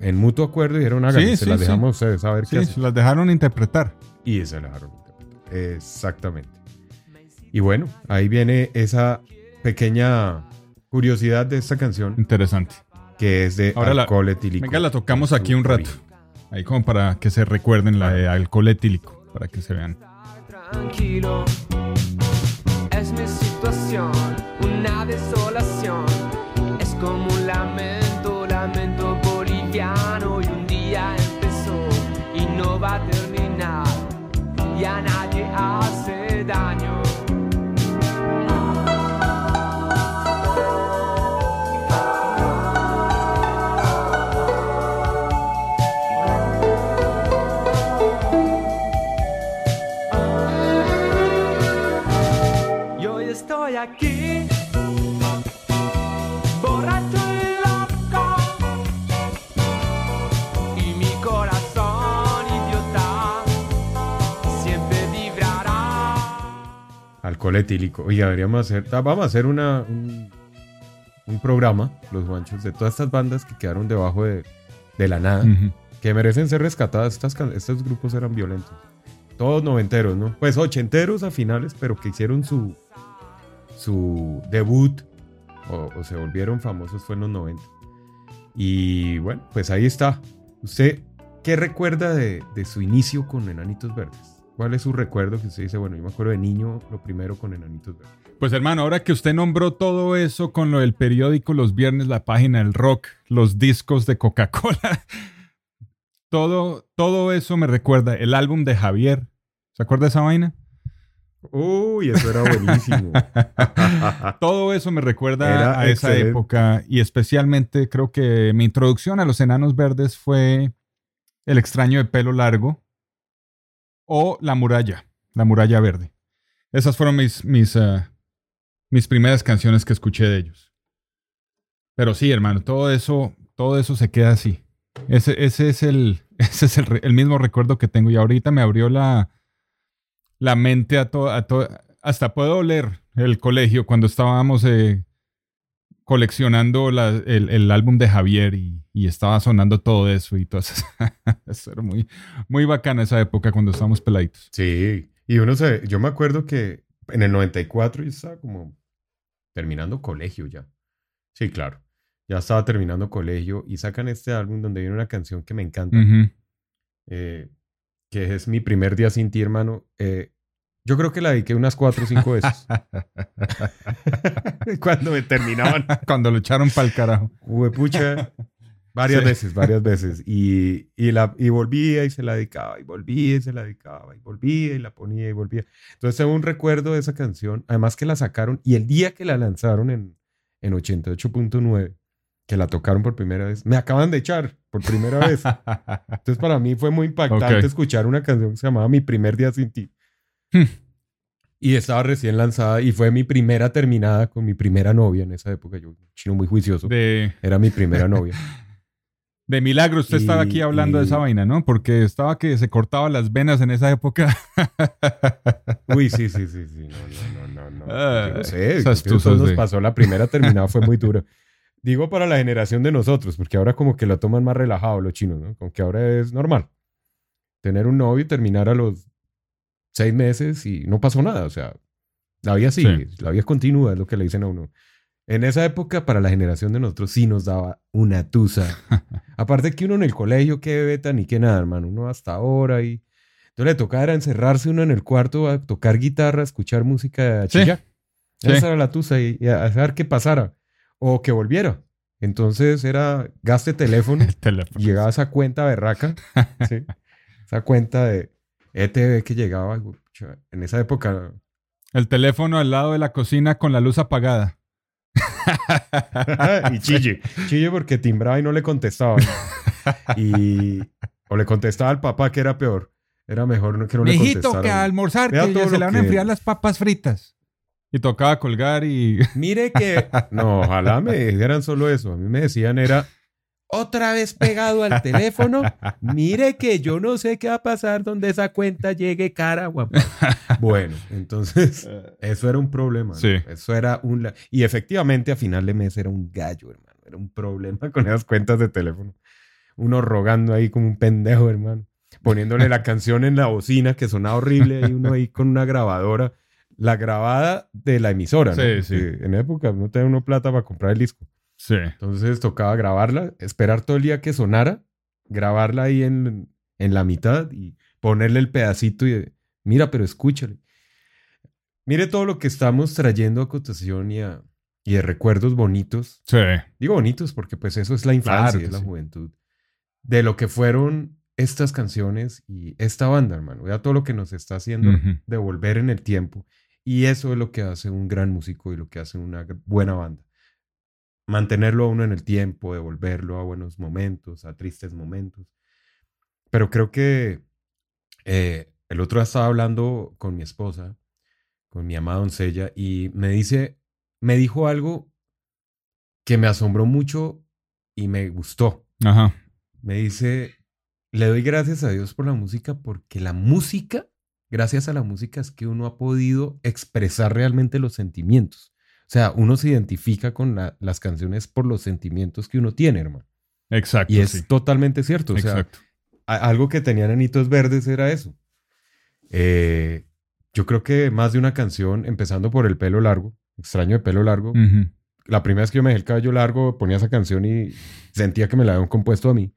[SPEAKER 3] en mutuo acuerdo dijeron, háganle,
[SPEAKER 4] Sí,
[SPEAKER 3] se
[SPEAKER 4] sí,
[SPEAKER 3] las
[SPEAKER 4] sí.
[SPEAKER 3] dejamos a ustedes a ver qué
[SPEAKER 4] Sí,
[SPEAKER 3] hacen.
[SPEAKER 4] se las dejaron interpretar.
[SPEAKER 3] Y se la dejaron interpretar. Exactamente. Y bueno, ahí viene esa pequeña curiosidad de esta canción
[SPEAKER 4] Interesante.
[SPEAKER 3] que es de
[SPEAKER 4] Ahora la-
[SPEAKER 3] alcohol etílico.
[SPEAKER 4] Venga, la tocamos aquí un rato. Ahí como para que se recuerden la de alcohol etílico. Para que se vean.
[SPEAKER 6] tranquilo. Es mi situación, una desolación. Es como
[SPEAKER 3] Alcohol etílico. Oye, deberíamos hacer, vamos a hacer una, un, un programa, los guanchos, de todas estas bandas que quedaron debajo de, de la nada, que merecen ser rescatadas. Estas, estos grupos eran violentos. Todos noventeros, ¿no? Pues ochenteros a finales, pero que hicieron su, su debut o, o se volvieron famosos fue en los 90. Y bueno, pues ahí está. ¿Usted qué recuerda de, de su inicio con Enanitos Verdes? ¿Cuál es su recuerdo que usted dice, bueno, yo me acuerdo de niño, lo primero con Enanitos Verdes?
[SPEAKER 4] Pues hermano, ahora que usted nombró todo eso con lo del periódico los viernes, la página del rock, los discos de Coca-Cola, <laughs> todo, todo eso me recuerda el álbum de Javier. ¿Se acuerda de esa vaina?
[SPEAKER 3] Uy, eso era buenísimo. <laughs>
[SPEAKER 4] Todo eso me recuerda
[SPEAKER 3] Era
[SPEAKER 4] a esa
[SPEAKER 3] excelente.
[SPEAKER 4] época y especialmente creo que mi introducción a los enanos verdes fue El extraño de pelo largo o La muralla, La muralla verde. Esas fueron mis, mis, eh, mis primeras canciones que escuché de ellos. Pero sí, hermano, todo eso, todo eso se queda así. Ese, ese es, el, <laughs> ese es el, el mismo recuerdo que tengo y ahorita me abrió la, la mente a todo, a todo, hasta puedo oler el colegio cuando estábamos eh, coleccionando la- el, el álbum de Javier y, y estaba sonando todo eso y todo eso. <laughs> eso era muy, muy bacana esa época cuando estábamos peladitos.
[SPEAKER 3] Sí, y uno se, yo me acuerdo que, en el 94 yo estaba como terminando colegio ya. Sí, claro. Ya estaba terminando colegio y sacan este álbum donde viene una canción que me encanta,
[SPEAKER 4] Ujú.
[SPEAKER 3] eh, que es Mi primer día sin ti, hermano. Eh, yo creo que la dediqué unas cuatro o cinco veces. <laughs> Cuando me terminaban. <laughs>
[SPEAKER 4] Cuando lo echaron para el carajo.
[SPEAKER 3] Huepucha. Varias
[SPEAKER 4] Sí.
[SPEAKER 3] veces, varias veces. Y, y, la, y volvía y se la dedicaba, y volvía y se la dedicaba, y volvía y la ponía y volvía. Entonces tengo un recuerdo de esa canción, además que la sacaron, y el día que la lanzaron en, en 88.9, que la tocaron por primera vez, me acaban de echar por primera vez. <laughs> Entonces para mí fue muy impactante escuchar una canción que se llamaba Mi primer día sin ti.
[SPEAKER 4] Hmm.
[SPEAKER 3] Y estaba recién lanzada y fue mi primera terminada con mi primera novia en esa época. Yo, chino muy juicioso.
[SPEAKER 4] De,
[SPEAKER 3] Era mi primera novia. <laughs>
[SPEAKER 4] de milagro, usted estaba
[SPEAKER 3] Y-
[SPEAKER 4] aquí hablando de
[SPEAKER 3] y-
[SPEAKER 4] esa vaina, ¿no? Porque estaba que se cortaba las venas en esa época. <laughs>
[SPEAKER 3] Uy, sí, sí, sí, sí. No, no, no, no. no. Yo no sé.
[SPEAKER 4] esas
[SPEAKER 3] nos
[SPEAKER 4] de-
[SPEAKER 3] pasó la primera terminada, fue muy dura. Digo para la generación de nosotros, porque ahora como que lo toman más relajado los chinos, ¿no? Como que ahora es normal. Tener un novio y terminar a los seis meses y no pasó nada. O sea, la vida sigue, la vida es continua, es lo que le dicen a uno. En esa época, para la generación de nosotros, sí nos daba una tusa. <laughs> Aparte que uno en el colegio, qué beta ni qué nada, hermano. Uno hasta ahora y... Entonces le tocaba era encerrarse uno en el cuarto a tocar guitarra, a escuchar música, a
[SPEAKER 4] Sí.
[SPEAKER 3] chillar.
[SPEAKER 4] Sí.
[SPEAKER 3] Esa era la tusa y, y a ver qué pasara o que volviera. Entonces era gaste teléfono <laughs>
[SPEAKER 4] El teléfono.
[SPEAKER 3] llegaba esa cuenta berraca, <laughs> ¿sí? esa cuenta de ETV que llegaba. En esa época
[SPEAKER 4] El teléfono al lado de la cocina con la luz apagada. <laughs>
[SPEAKER 3] y chille, chille porque timbraba y no le contestaba. Y o le contestaba al papá que era peor. Era mejor que no le
[SPEAKER 4] Mijito,
[SPEAKER 3] contestara.
[SPEAKER 4] que a almorzar,
[SPEAKER 3] Vea
[SPEAKER 4] que ya se le van a enfriar las papas fritas. Y tocaba colgar y...
[SPEAKER 3] Mire que. <laughs> No, ojalá me dijeran solo eso. A mí me decían era. Otra vez pegado al teléfono. Mire que yo no sé qué va a pasar donde esa cuenta llegue cara, guapa. Bueno, entonces, eso era un problema. ¿no?
[SPEAKER 4] Sí.
[SPEAKER 3] Eso era un. la- Y efectivamente, a final de mes era un gallo, hermano. Era un problema con esas cuentas de teléfono. Uno rogando ahí como un pendejo, hermano. Poniéndole la canción en la bocina que sonaba horrible. Y uno ahí con una grabadora. La grabada de la emisora, ¿no?
[SPEAKER 4] Sí, sí.
[SPEAKER 3] En época no tenía uno plata para comprar el disco.
[SPEAKER 4] Sí.
[SPEAKER 3] Entonces tocaba grabarla, esperar todo el día que sonara, grabarla ahí en, en la mitad y ponerle el pedacito y mira, pero escúchale. Mire todo lo que estamos trayendo a cotación y, a- y de recuerdos bonitos.
[SPEAKER 4] Sí.
[SPEAKER 3] Digo bonitos porque pues eso es la infancia,
[SPEAKER 4] Claro
[SPEAKER 3] es la
[SPEAKER 4] sí.
[SPEAKER 3] juventud. De lo que fueron estas canciones y esta banda, hermano. Vea todo lo que nos está haciendo devolver en el tiempo. Y eso es lo que hace un gran músico y lo que hace una buena banda. Mantenerlo a uno en el tiempo, devolverlo a buenos momentos, a tristes momentos. Pero creo que eh, el otro día estaba hablando con mi esposa, con mi amada doncella, y me dice, me dijo algo que me asombró mucho y me gustó.
[SPEAKER 4] Ajá.
[SPEAKER 3] Me dice, le doy gracias a Dios por la música porque la música, gracias a la música es que uno ha podido expresar realmente los sentimientos. O sea, uno se identifica con la- las canciones por los sentimientos que uno tiene, hermano.
[SPEAKER 4] Exacto.
[SPEAKER 3] Y es
[SPEAKER 4] sí.
[SPEAKER 3] totalmente cierto. O sea,
[SPEAKER 4] Exacto.
[SPEAKER 3] a- algo que tenían Anitos Verdes era eso. Eh, yo creo que más de una canción, empezando por El pelo largo, extraño de pelo largo.
[SPEAKER 4] Ujú.
[SPEAKER 3] La primera vez que yo me dejé el cabello largo, ponía esa canción y sentía que me la habían compuesto a mí.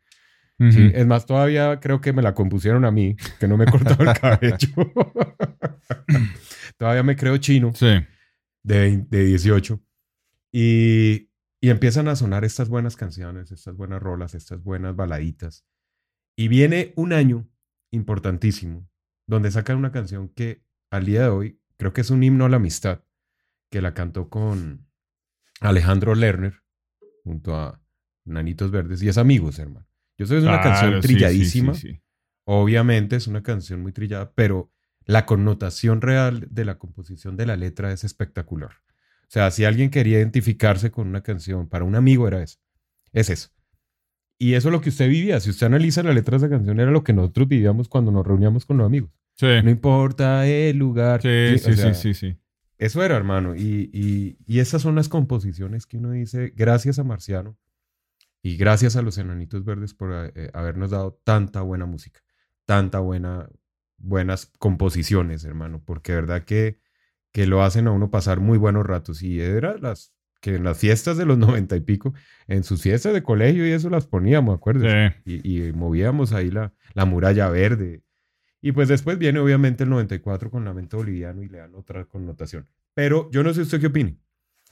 [SPEAKER 3] Sí, es más, todavía creo que me la compusieron a mí, que no me he cortado el <laughs> cabello. <laughs> todavía me creo chino
[SPEAKER 4] Sí.
[SPEAKER 3] De, 20 de 18. Y, y empiezan a sonar estas buenas canciones, estas buenas rolas, estas buenas baladitas. Y viene un año importantísimo, donde sacan una canción que al día de hoy creo que es un himno a la amistad, que la cantó con Alejandro Lerner, junto a Nanitos Verdes, y es Amigos, hermano. Yo sé que es una
[SPEAKER 4] Claro,
[SPEAKER 3] canción
[SPEAKER 4] sí,
[SPEAKER 3] trilladísima.
[SPEAKER 4] sí, sí.
[SPEAKER 3] Obviamente es una canción muy trillada, pero la connotación real de la composición de la letra es espectacular. O sea, si alguien quería identificarse con una canción, para un amigo era eso. Es eso. Y eso es lo que usted vivía. Si usted analiza la letra de esa canción, era lo que nosotros vivíamos cuando nos reuníamos con los amigos.
[SPEAKER 4] Sí.
[SPEAKER 3] No importa el lugar.
[SPEAKER 4] Sí, sí,
[SPEAKER 3] sea,
[SPEAKER 4] sí, sí, sí.
[SPEAKER 3] Eso era, hermano. Y, y, y esas son las composiciones que uno dice, gracias a Marciano y gracias a los Enanitos Verdes por eh, habernos dado tanta buena música, tanta buena, buenas composiciones, hermano. Porque de verdad que, que lo hacen a uno pasar muy buenos ratos. Y era las que en las fiestas de los <laughs> noventa y pico, en sus fiestas de colegio y eso las poníamos, acuerdas?
[SPEAKER 4] Sí.
[SPEAKER 3] Y, y movíamos ahí la, la muralla verde. Y pues después viene obviamente el 94 con Lamento Boliviano y le dan otra connotación. Pero yo no sé usted qué opine.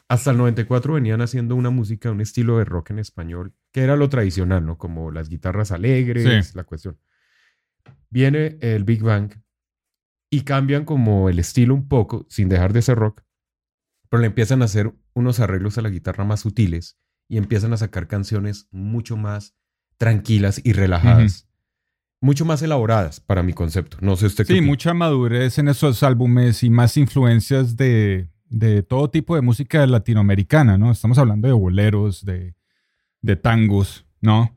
[SPEAKER 3] Hasta el 94 venían haciendo una música, un estilo de rock en español, que era lo tradicional, ¿no? Como las guitarras alegres,
[SPEAKER 4] Sí.
[SPEAKER 3] la cuestión. Viene el Big Bang y cambian como el estilo un poco, sin dejar de ser rock, pero le empiezan a hacer unos arreglos a la guitarra más sutiles y empiezan a sacar canciones mucho más tranquilas y relajadas. Mucho más elaboradas para mi concepto. No sé usted qué
[SPEAKER 4] Sí,
[SPEAKER 3] opina.
[SPEAKER 4] mucha madurez en esos álbumes y más influencias de, de todo tipo de música latinoamericana, ¿no? Estamos hablando de boleros, de, de tangos, ¿no?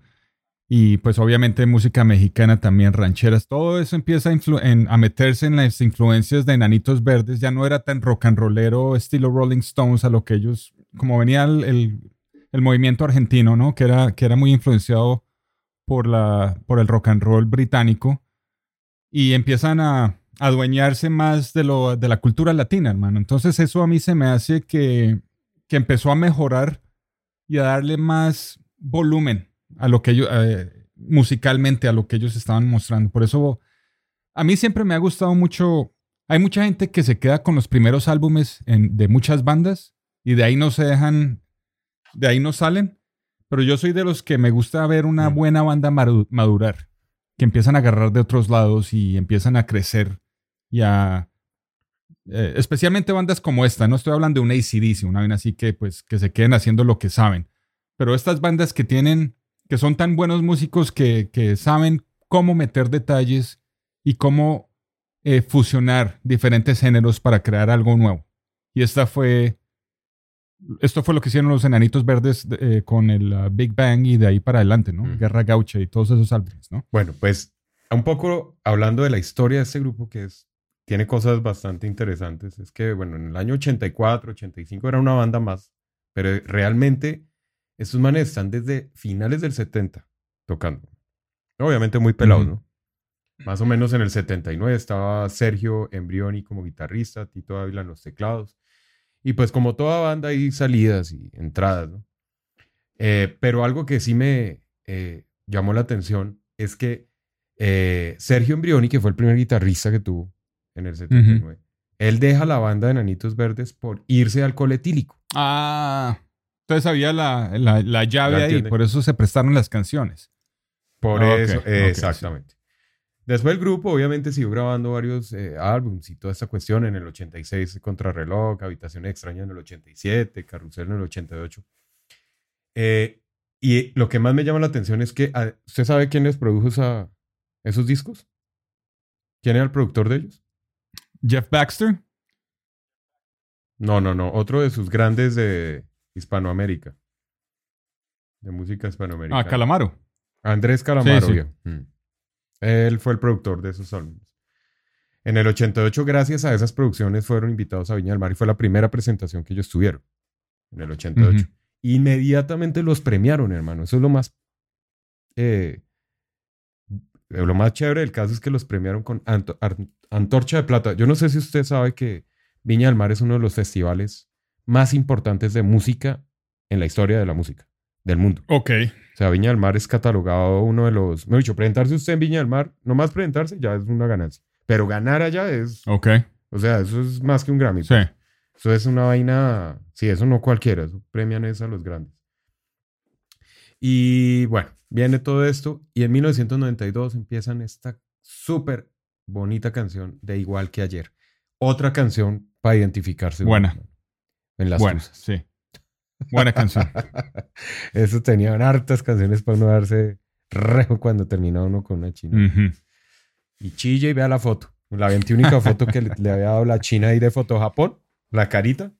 [SPEAKER 4] Y pues obviamente música mexicana también, rancheras, todo eso empieza a, en- a meterse en las influencias de Enanitos Verdes, ya no era tan rock and rollero estilo Rolling Stones a lo que ellos, como venía el, el- el movimiento argentino, ¿no? Que era, que era muy influenciado por, la, por el rock and roll británico y empiezan a adueñarse más de, lo, de la cultura latina, hermano. Entonces eso a mí se me hace que, que empezó a mejorar y a darle más volumen a lo que ellos, eh, musicalmente, a lo que ellos estaban mostrando. Por eso a mí siempre me ha gustado mucho. Hay mucha gente que se queda con los primeros álbumes en- de muchas bandas y de ahí no se dejan, de ahí no salen. Pero yo soy de los que me gusta ver una
[SPEAKER 3] Mm.
[SPEAKER 4] buena banda madurar, que empiezan a agarrar de otros lados y empiezan a crecer y a... eh, especialmente bandas como esta, no estoy hablando de una ACDC, una vaina así que pues que se queden haciendo lo que saben. Pero estas bandas que tienen, que son tan buenos músicos que, que saben cómo meter detalles y cómo eh, fusionar diferentes géneros para crear algo nuevo. Y esta fue, esto fue lo que hicieron los Enanitos Verdes eh, con el uh, Big Bang y de ahí para adelante, ¿no?
[SPEAKER 3] Mm.
[SPEAKER 4] Guerra Gaucha y todos esos álbumes, ¿no?
[SPEAKER 3] Bueno, pues un poco hablando de la historia de este grupo que es, tiene cosas bastante interesantes. Es que, bueno, en el año 84, 85 era una banda más, pero realmente estos manes están desde finales del 70 tocando. Obviamente muy pelados,
[SPEAKER 4] Ujú.
[SPEAKER 3] ¿no? Más o menos en el 79 estaba Sergio Embrioni como guitarrista, Tito Ávila en los teclados. Y pues como toda banda hay salidas y entradas, ¿no? Eh, pero algo que sí me eh, llamó la atención es que eh, Sergio Embrioni, que fue el primer guitarrista que tuvo en el 79, él deja la banda de Nanitos Verdes por irse al coletílico.
[SPEAKER 4] Ah, entonces había la, la, la llave ahí, por eso se prestaron las canciones.
[SPEAKER 3] Por
[SPEAKER 4] Ah,
[SPEAKER 3] eso, exactamente. Después el grupo obviamente siguió grabando varios eh, álbums y toda esta cuestión en el 86, Contrarreloj, Habitación Extraña en el 87, Carrusel en el 88. Eh, y lo que más me llama la atención es que, ah, ¿usted sabe quién les produjo esa- esos discos? ¿Quién era el productor de ellos?
[SPEAKER 4] Jeff Baxter.
[SPEAKER 3] No, no, no, otro de sus grandes de Hispanoamérica. De música hispanoamericana.
[SPEAKER 4] Ah, Calamaro.
[SPEAKER 3] Andrés Calamaro,
[SPEAKER 4] Sí, sí.
[SPEAKER 3] Mm. Él fue el productor de esos álbumes. En el 88, gracias a esas producciones, fueron invitados a Viña del Mar y fue la primera presentación que ellos tuvieron. En el 88.
[SPEAKER 4] Ujú.
[SPEAKER 3] Inmediatamente los premiaron, hermano. Eso es lo más. eh, lo más chévere del caso es que los premiaron con Anto- Antorcha de Plata. Yo no sé si usted sabe que Viña del Mar es uno de los festivales más importantes de música en la historia de la música del mundo.
[SPEAKER 4] Ok.
[SPEAKER 3] O sea, Viña del Mar es catalogado uno de los. Me he dicho, presentarse usted en Viña del Mar, nomás presentarse ya es una ganancia. Pero ganar allá es.
[SPEAKER 4] Ok.
[SPEAKER 3] O sea, eso es más que un Grammy.
[SPEAKER 4] Sí.
[SPEAKER 3] pues. Eso es una vaina. Sí, eso no cualquiera. Eso premian es a los grandes. Y bueno, viene todo esto. Y en 1992 empiezan esta súper bonita canción de Igual que ayer. Otra canción para identificarse.
[SPEAKER 4] Buena.
[SPEAKER 3] En las tusas.
[SPEAKER 4] sí. Buena canción. <laughs>
[SPEAKER 3] Eso tenían hartas canciones para uno darse rejo cuando terminaba uno con una china. Y chilla y vea la foto. La 21 foto que le, le había dado la china ahí de foto Japón. La carita.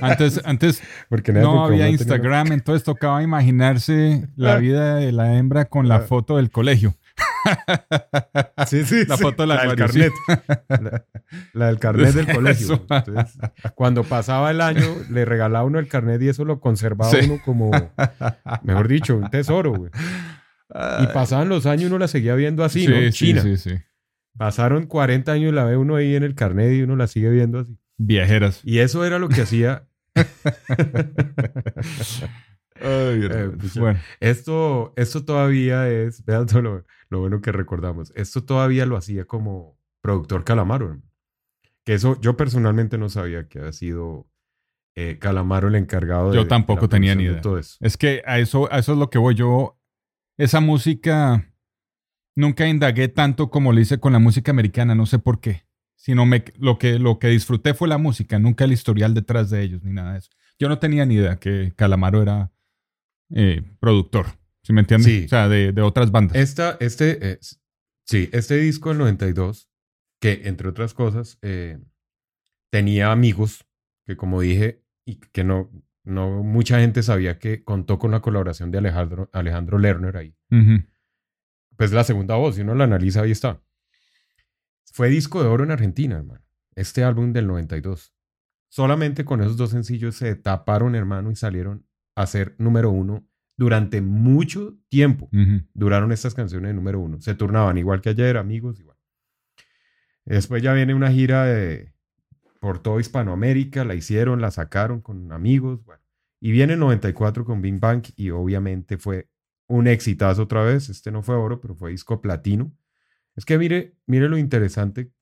[SPEAKER 4] Antes, <laughs> antes
[SPEAKER 3] Porque
[SPEAKER 4] no había Instagram, entonces tocaba imaginarse la <laughs> vida de la hembra con la
[SPEAKER 3] Ah.
[SPEAKER 4] foto del colegio. <laughs>
[SPEAKER 3] Sí, sí,
[SPEAKER 4] La
[SPEAKER 3] sí.
[SPEAKER 4] foto del
[SPEAKER 3] del
[SPEAKER 4] armario, sí.
[SPEAKER 3] carnet. La, la del carnet del colegio.
[SPEAKER 4] Eso.
[SPEAKER 3] Entonces, cuando pasaba el año, le regalaba uno el carnet y eso lo conservaba
[SPEAKER 4] Sí.
[SPEAKER 3] uno como, mejor dicho, un tesoro, güey. Y pasaban los años y uno la seguía viendo así, ¿no?
[SPEAKER 4] sí,
[SPEAKER 3] China.
[SPEAKER 4] sí, sí.
[SPEAKER 3] Pasaron 40 años y la ve uno ahí en el carnet y uno la sigue viendo así.
[SPEAKER 4] Viajeras.
[SPEAKER 3] Y eso era lo que hacía. <laughs>
[SPEAKER 4] Ay,
[SPEAKER 3] Eh, pues,
[SPEAKER 4] bueno.
[SPEAKER 3] Esto, esto todavía es, vean todo lo, lo bueno que recordamos, esto todavía lo hacía como productor Calamaro. Que eso yo personalmente no sabía que había sido eh, Calamaro el encargado de
[SPEAKER 4] Yo tampoco tenía ni idea.
[SPEAKER 3] todo eso.
[SPEAKER 4] Es que a eso, a eso es lo que voy yo. Esa música nunca indagué tanto como lo hice con la música americana, no sé por qué. Sino me, lo, que, lo que disfruté fue la música, nunca el historial detrás de ellos, ni nada de eso. Yo no tenía ni idea que Calamaro era eh, productor, ¿sí me entiendes?
[SPEAKER 3] Sí.
[SPEAKER 4] O sea, de, de otras bandas.
[SPEAKER 3] Esta, este, eh, sí, este disco del 92, que entre otras cosas, eh, tenía amigos que como dije, y que no, no mucha gente sabía que contó con la colaboración de Alejandro, Alejandro Lerner ahí. Pues la segunda voz, si uno la analiza, ahí está. Fue disco de oro en Argentina, hermano. Este álbum del 92. Solamente con esos dos sencillos se taparon, hermano, y salieron a ser número uno durante mucho tiempo. Duraron estas canciones de número uno. Se turnaban igual que ayer, amigos, igual. Después ya viene una gira de, por toda Hispanoamérica, la hicieron, la sacaron con amigos, bueno. Y viene el 94 con Bing Bang y obviamente fue un exitazo otra vez. Este no fue oro, pero fue disco platino. Es que mire, mire lo interesante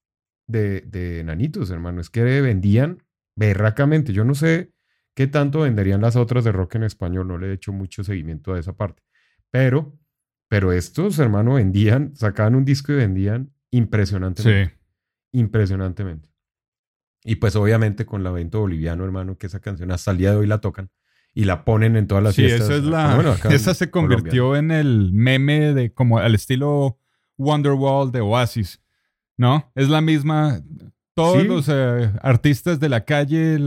[SPEAKER 3] de, de Nanitos, hermano. Es que vendían berracamente. Yo no sé qué tanto venderían las otras de rock en español. No le he hecho mucho seguimiento a esa parte. Pero, pero estos, hermano, vendían, sacaban un disco y vendían impresionantemente.
[SPEAKER 4] Sí.
[SPEAKER 3] Impresionantemente. Y pues obviamente con Lamento Boliviano, hermano, que esa canción hasta el día de hoy la tocan y la ponen en todas las
[SPEAKER 4] Sí,
[SPEAKER 3] fiestas.
[SPEAKER 4] esa es la.
[SPEAKER 3] Bueno, <laughs>
[SPEAKER 4] esa se
[SPEAKER 3] Colombia.
[SPEAKER 4] convirtió en el meme de como al estilo Wonderwall de Oasis. ¿No? Es la misma. Todos
[SPEAKER 3] Sí.
[SPEAKER 4] los eh, artistas de la calle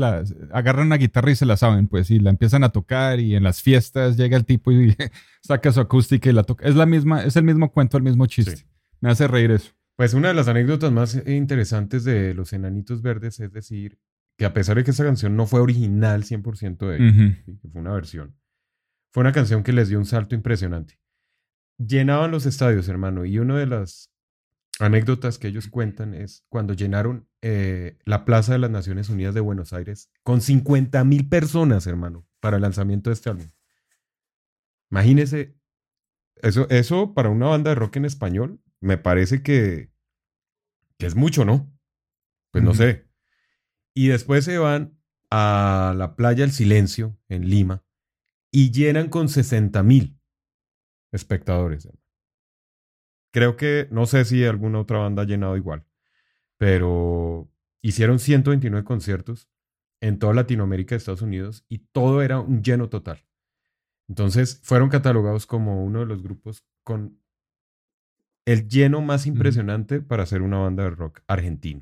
[SPEAKER 4] agarran una guitarra y se la saben, pues, y la empiezan a tocar, y en las fiestas llega el tipo y <laughs> saca su acústica y la toca. Es la misma, es el mismo cuento, el mismo chiste.
[SPEAKER 3] Sí.
[SPEAKER 4] Me hace reír eso.
[SPEAKER 3] Pues una de las anécdotas más interesantes de Los Enanitos Verdes es decir que a pesar de que esa canción no fue original 100% de ellos, fue una versión, fue una canción que les dio un salto impresionante. Llenaban los estadios, hermano, y una de las anécdotas que ellos cuentan es cuando llenaron eh, la Plaza de las Naciones Unidas de Buenos Aires con 50 mil personas, hermano, para el lanzamiento de este álbum. Imagínese, eso, eso para una banda de rock en español, me parece que, que es mucho, ¿no? Pues no sé. Y después se van a la playa El Silencio en Lima y llenan con 60 mil espectadores. Creo que, no sé si alguna otra banda ha llenado igual, pero hicieron 129 conciertos en toda Latinoamérica y Estados Unidos y todo era un lleno total. Entonces fueron catalogados como uno de los grupos con el lleno más impresionante para ser una banda de rock argentino.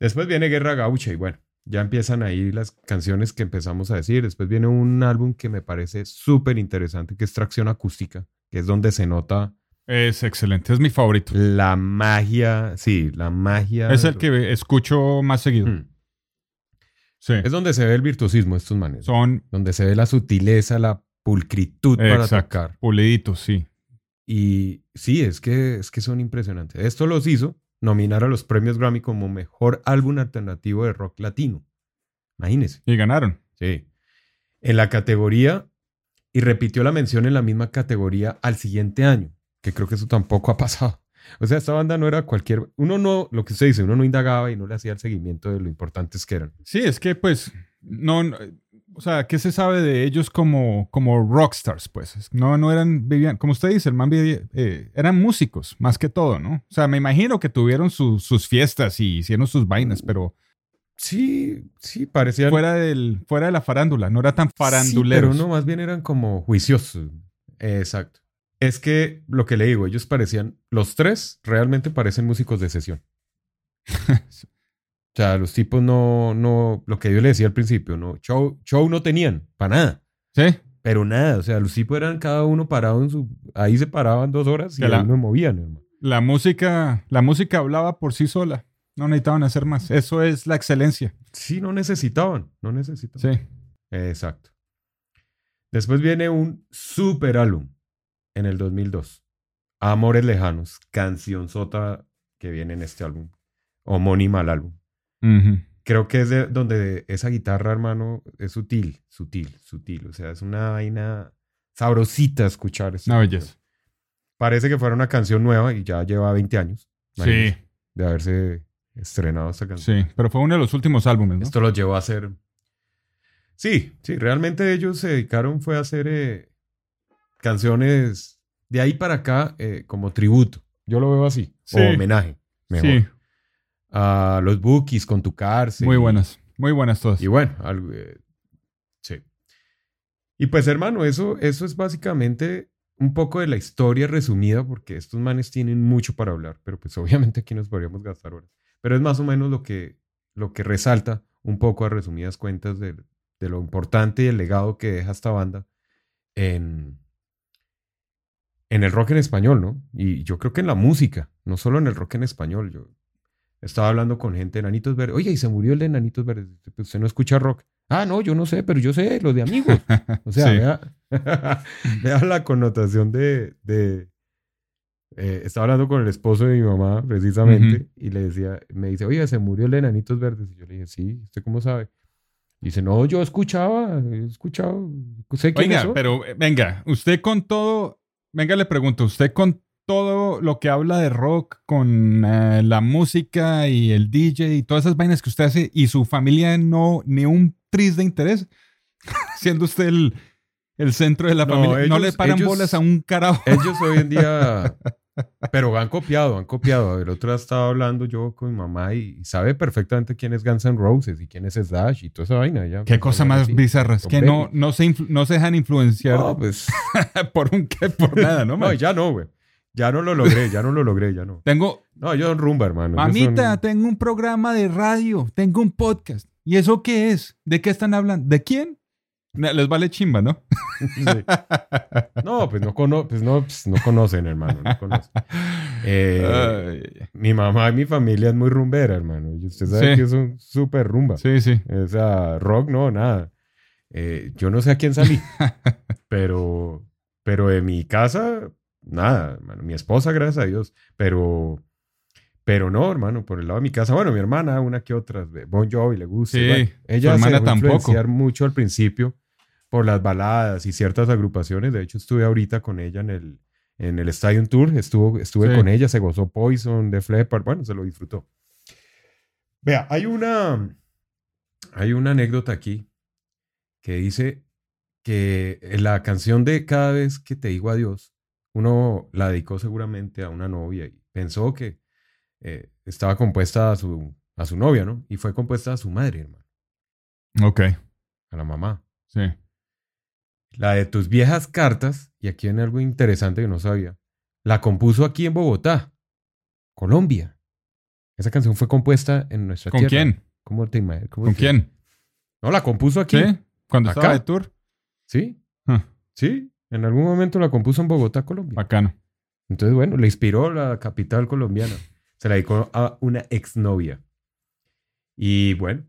[SPEAKER 3] Después viene Guerra Gaucha y bueno, ya empiezan ahí las canciones que empezamos a decir. Después viene un álbum que me parece súper interesante, que es Tracción Acústica, que es donde se nota
[SPEAKER 4] Es excelente, es mi favorito.
[SPEAKER 3] la magia, sí, la magia.
[SPEAKER 4] Es el que escucho más seguido.
[SPEAKER 3] Mm.
[SPEAKER 4] Sí.
[SPEAKER 3] Es donde se ve el virtuosismo de estos manes.
[SPEAKER 4] Son
[SPEAKER 3] Donde se ve la sutileza, la pulcritud para tocar.
[SPEAKER 4] puliditos, sí.
[SPEAKER 3] Y sí, es que, es que son impresionantes. Esto los hizo nominar a los premios Grammy como mejor álbum alternativo de rock latino. Imagínense.
[SPEAKER 4] Y ganaron.
[SPEAKER 3] Sí. En la categoría, y repitió la mención en la misma categoría al siguiente año, que creo que eso tampoco ha pasado. O sea, esta banda no era cualquier. Uno no, lo que usted dice, uno no indagaba y no le hacía el seguimiento de lo importantes que eran.
[SPEAKER 4] Sí, es que pues, no, no- o sea, ¿qué se sabe de ellos como, como rockstars? Pues Es- no, no eran, vivían, como usted dice, el man vivía, eh, eran músicos, más que todo, ¿no? O sea, me imagino que tuvieron su- sus fiestas y hicieron sus vainas, pero
[SPEAKER 3] Sí, sí, parecían.
[SPEAKER 4] fuera, del, fuera de la farándula, no era tan faranduleros.
[SPEAKER 3] Sí, pero no, más bien eran como juiciosos. Exacto. Es que lo que le digo, ellos parecían, los tres realmente parecen músicos de sesión. <laughs> O sea, los tipos no, no, lo que yo le decía al principio, no, show, show no tenían, para nada,
[SPEAKER 4] Sí,
[SPEAKER 3] pero nada, o sea, los tipos eran cada uno parado en su, ahí se paraban dos horas y
[SPEAKER 4] la-
[SPEAKER 3] no movían, hermano.
[SPEAKER 4] la música, la música hablaba por sí sola, no necesitaban hacer más. Eso es la excelencia.
[SPEAKER 3] Sí, no necesitaban, no necesitaban.
[SPEAKER 4] Sí.
[SPEAKER 3] Exacto. Después viene un super álbum en el 2002. Amores Lejanos, canción sota que viene en este álbum, homónima al álbum. Creo que es de donde esa guitarra, hermano, es sutil, sutil, sutil. O sea, es una vaina sabrosita escuchar. esa
[SPEAKER 4] Una belleza.
[SPEAKER 3] Parece que fuera una canción nueva y ya lleva 20 años.
[SPEAKER 4] Sí,
[SPEAKER 3] De haberse estrenado esta canción.
[SPEAKER 4] sí. Pero fue uno de los últimos álbumes, ¿no?
[SPEAKER 3] Esto los llevó a hacer. Sí, sí, realmente ellos se dedicaron fue a hacer eh, canciones de ahí para acá eh, como tributo. Yo lo veo así.
[SPEAKER 4] Sí.
[SPEAKER 3] O homenaje. Mejor.
[SPEAKER 4] Sí,
[SPEAKER 3] A los Bookies con tu cárcel.
[SPEAKER 4] muy buenas. Muy buenas todas.
[SPEAKER 3] Y bueno, algo, eh, sí. Y pues hermano, eso, eso es básicamente un poco de la historia resumida, porque estos manes tienen mucho para hablar, pero pues <laughs> obviamente aquí nos podríamos gastar horas. Pero es más o menos lo que, lo que resalta un poco a resumidas cuentas de, de lo importante y el legado que deja esta banda en, en el rock en español, ¿no? Y yo creo que en la música, no solo en el rock en español. Yo estaba hablando con gente de Enanitos Verdes. Oye, y se murió el de Enanitos Verdes. Pues, ¿Usted no escucha rock? Ah, no, yo no sé, pero yo sé, los de amigos. <laughs> O sea, vea, <laughs> vea la connotación de... de eh, estaba hablando con el esposo de mi mamá, precisamente, y le decía, me dice, oye, se murió el de Enanitos Verdes. Y yo le dije, sí, ¿usted cómo sabe? Dice, no, yo escuchaba, he escuchado, sé
[SPEAKER 4] Oiga,
[SPEAKER 3] son".
[SPEAKER 4] pero eh, venga, usted con todo, venga, le pregunto, usted con todo lo que habla de rock, con eh, la música y el DJ y todas esas vainas que usted hace y su familia no, ni un tris de interés, <laughs> siendo usted el, el centro de la
[SPEAKER 3] No,
[SPEAKER 4] familia, no le paran
[SPEAKER 3] ellos-
[SPEAKER 4] bolas a un carajo.
[SPEAKER 3] Ellos hoy en día, <laughs> pero han copiado, han copiado. El otro día estaba hablando yo con mi mamá y, sabe perfectamente quién es Guns N' Roses y quién es Slash y toda esa vaina.
[SPEAKER 4] Qué cosa
[SPEAKER 3] habla
[SPEAKER 4] más
[SPEAKER 3] así.
[SPEAKER 4] bizarra, es que no, no, se no se dejan influenciar
[SPEAKER 3] No, pues, <laughs>
[SPEAKER 4] por un qué, por nada, ¿no?
[SPEAKER 3] no, ya no, güey. Ya no lo logré, ya no lo logré, ya no.
[SPEAKER 4] Tengo,
[SPEAKER 3] No, ellos son rumba, hermano.
[SPEAKER 4] Mamita,
[SPEAKER 3] son-
[SPEAKER 4] tengo un programa de radio, tengo un podcast. ¿Y eso qué es? ¿De qué están hablando? ¿De quién? Les vale chimba, ¿no?
[SPEAKER 3] Sí. No, pues no, cono pues no, pues no conocen, hermano. No conocen. Eh, mi mamá y mi familia es muy rumbera, hermano. Y usted sabe
[SPEAKER 4] Sí.
[SPEAKER 3] que son súper rumba.
[SPEAKER 4] sí, sí.
[SPEAKER 3] O sea, rock no, nada. Eh, yo no sé a quién salí, <laughs> pero, pero de mi casa, nada, hermano. Mi esposa, gracias a Dios, pero, pero no, hermano, por el lado de mi casa, bueno, mi hermana, una que otra, Bon Jovi le gusta.
[SPEAKER 4] Sí,
[SPEAKER 3] ella
[SPEAKER 4] su hermana
[SPEAKER 3] se dejó
[SPEAKER 4] tampoco.
[SPEAKER 3] influenciar mucho al principio por las baladas y ciertas agrupaciones. De hecho, estuve ahorita con ella en el, en el Stadium Tour, estuvo, estuve
[SPEAKER 4] Sí.
[SPEAKER 3] con ella, se gozó Poison, de Leppard, bueno, se lo disfrutó. Vea, hay una, hay una anécdota aquí que dice que la canción de Cada vez que te digo adiós, uno la dedicó seguramente a una novia y pensó que eh, estaba compuesta a su, a su novia, ¿no? Y fue compuesta a su madre, hermano,
[SPEAKER 4] Ok,
[SPEAKER 3] a la mamá.
[SPEAKER 4] sí.
[SPEAKER 3] La de tus viejas cartas, y aquí viene algo interesante que no sabía, la compuso aquí en Bogotá, Colombia. Esa canción fue compuesta en nuestra
[SPEAKER 4] ¿Con
[SPEAKER 3] tierra.
[SPEAKER 4] quién?
[SPEAKER 3] ¿Cómo te imaginas? ¿Cómo
[SPEAKER 4] ¿Con
[SPEAKER 3] te-
[SPEAKER 4] quién?
[SPEAKER 3] No, la compuso aquí.
[SPEAKER 4] ¿Sí? ¿Cuando
[SPEAKER 3] Acá.
[SPEAKER 4] estaba de tour?
[SPEAKER 3] Sí,
[SPEAKER 4] Ah,
[SPEAKER 3] sí. En algún momento la compuso en Bogotá, Colombia.
[SPEAKER 4] bacano.
[SPEAKER 3] Entonces, bueno, le inspiró la capital colombiana. Se la dedicó a una exnovia. Y bueno,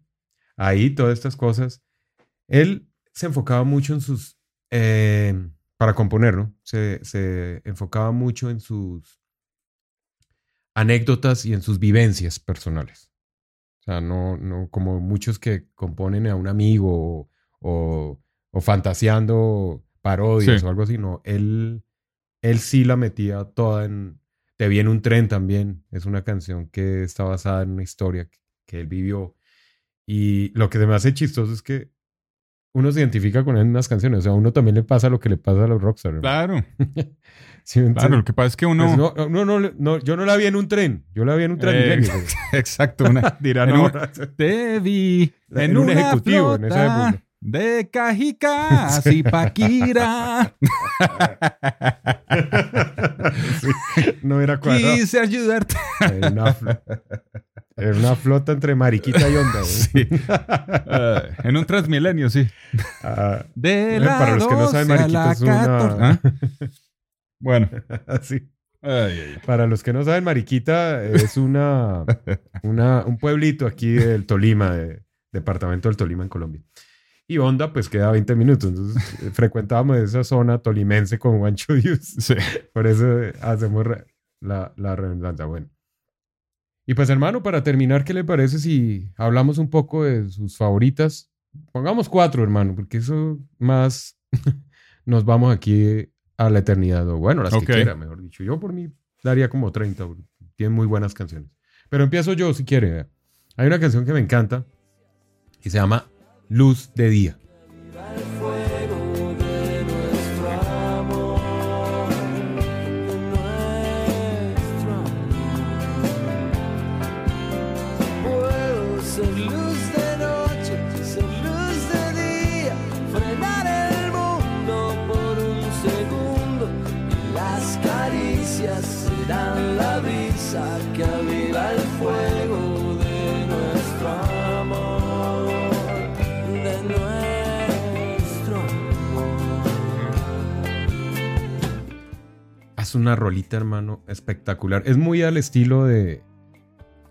[SPEAKER 3] ahí todas estas cosas. Él se enfocaba mucho en sus. Eh, para componer, ¿no? Se, se enfocaba mucho en sus anécdotas y en sus vivencias personales. O sea, no, no como muchos que componen a un amigo o, o, o fantaseando parodias
[SPEAKER 4] Sí.
[SPEAKER 3] o algo así. No, él, él sí la metía toda en... Te vi en un tren también. Es una canción que está basada en una historia que, que él vivió. Y lo que se me hace chistoso es que uno se identifica con unas canciones. O sea, a uno también le pasa lo que le pasa a los rockstars. ¿no?
[SPEAKER 4] Claro, <laughs>
[SPEAKER 3] ¿Sí
[SPEAKER 4] claro. Lo que pasa es que uno...
[SPEAKER 3] Pues no, no, no, no, yo no la vi en un tren. Yo la vi en un tren.
[SPEAKER 4] Eh, <laughs> Exacto, una... <laughs>
[SPEAKER 3] Dirán
[SPEAKER 4] en un-
[SPEAKER 3] ahora.
[SPEAKER 4] Te vi
[SPEAKER 3] En
[SPEAKER 4] en,
[SPEAKER 3] un ejecutivo, en esa época.
[SPEAKER 4] De Cajicá, Zipaquira. <laughs>
[SPEAKER 3] Sí, <laughs> no era cuadrado.
[SPEAKER 4] Quise ayudarte.
[SPEAKER 3] Era una, fl- era una flota entre Mariquita y Onda. ¿eh?
[SPEAKER 4] Sí. Eh, en un Transmilenio, sí.
[SPEAKER 3] Ah,
[SPEAKER 4] De
[SPEAKER 3] Eh,
[SPEAKER 4] la
[SPEAKER 3] para los que no saben,
[SPEAKER 4] 12 a la
[SPEAKER 3] Mariquita es una-
[SPEAKER 4] 14. ¿Ah? <laughs> Bueno.
[SPEAKER 3] sí.
[SPEAKER 4] Ay, ay, ay.
[SPEAKER 3] Para los que no saben, Mariquita es una, una, un pueblito aquí del Tolima, de- departamento del Tolima en Colombia. Y Honda, pues queda 20 minutos. Entonces, <laughs> frecuentábamos esa zona tolimense con Juancho Dios.
[SPEAKER 4] Sí.
[SPEAKER 3] Por eso hacemos la, la redundancia. Bueno. Y pues hermano, para terminar, ¿qué le parece si hablamos un poco de sus favoritas? Pongamos cuatro, hermano, porque eso más <laughs> nos vamos aquí a la eternidad. O bueno, las
[SPEAKER 4] Ok.
[SPEAKER 3] que quiera, mejor dicho. Yo por mí daría como 30. porque Tienen muy buenas canciones. Pero empiezo yo si quiere. Hay una canción que me encanta y se llama Luz de Día. Una rolita, hermano, espectacular. Es muy al estilo de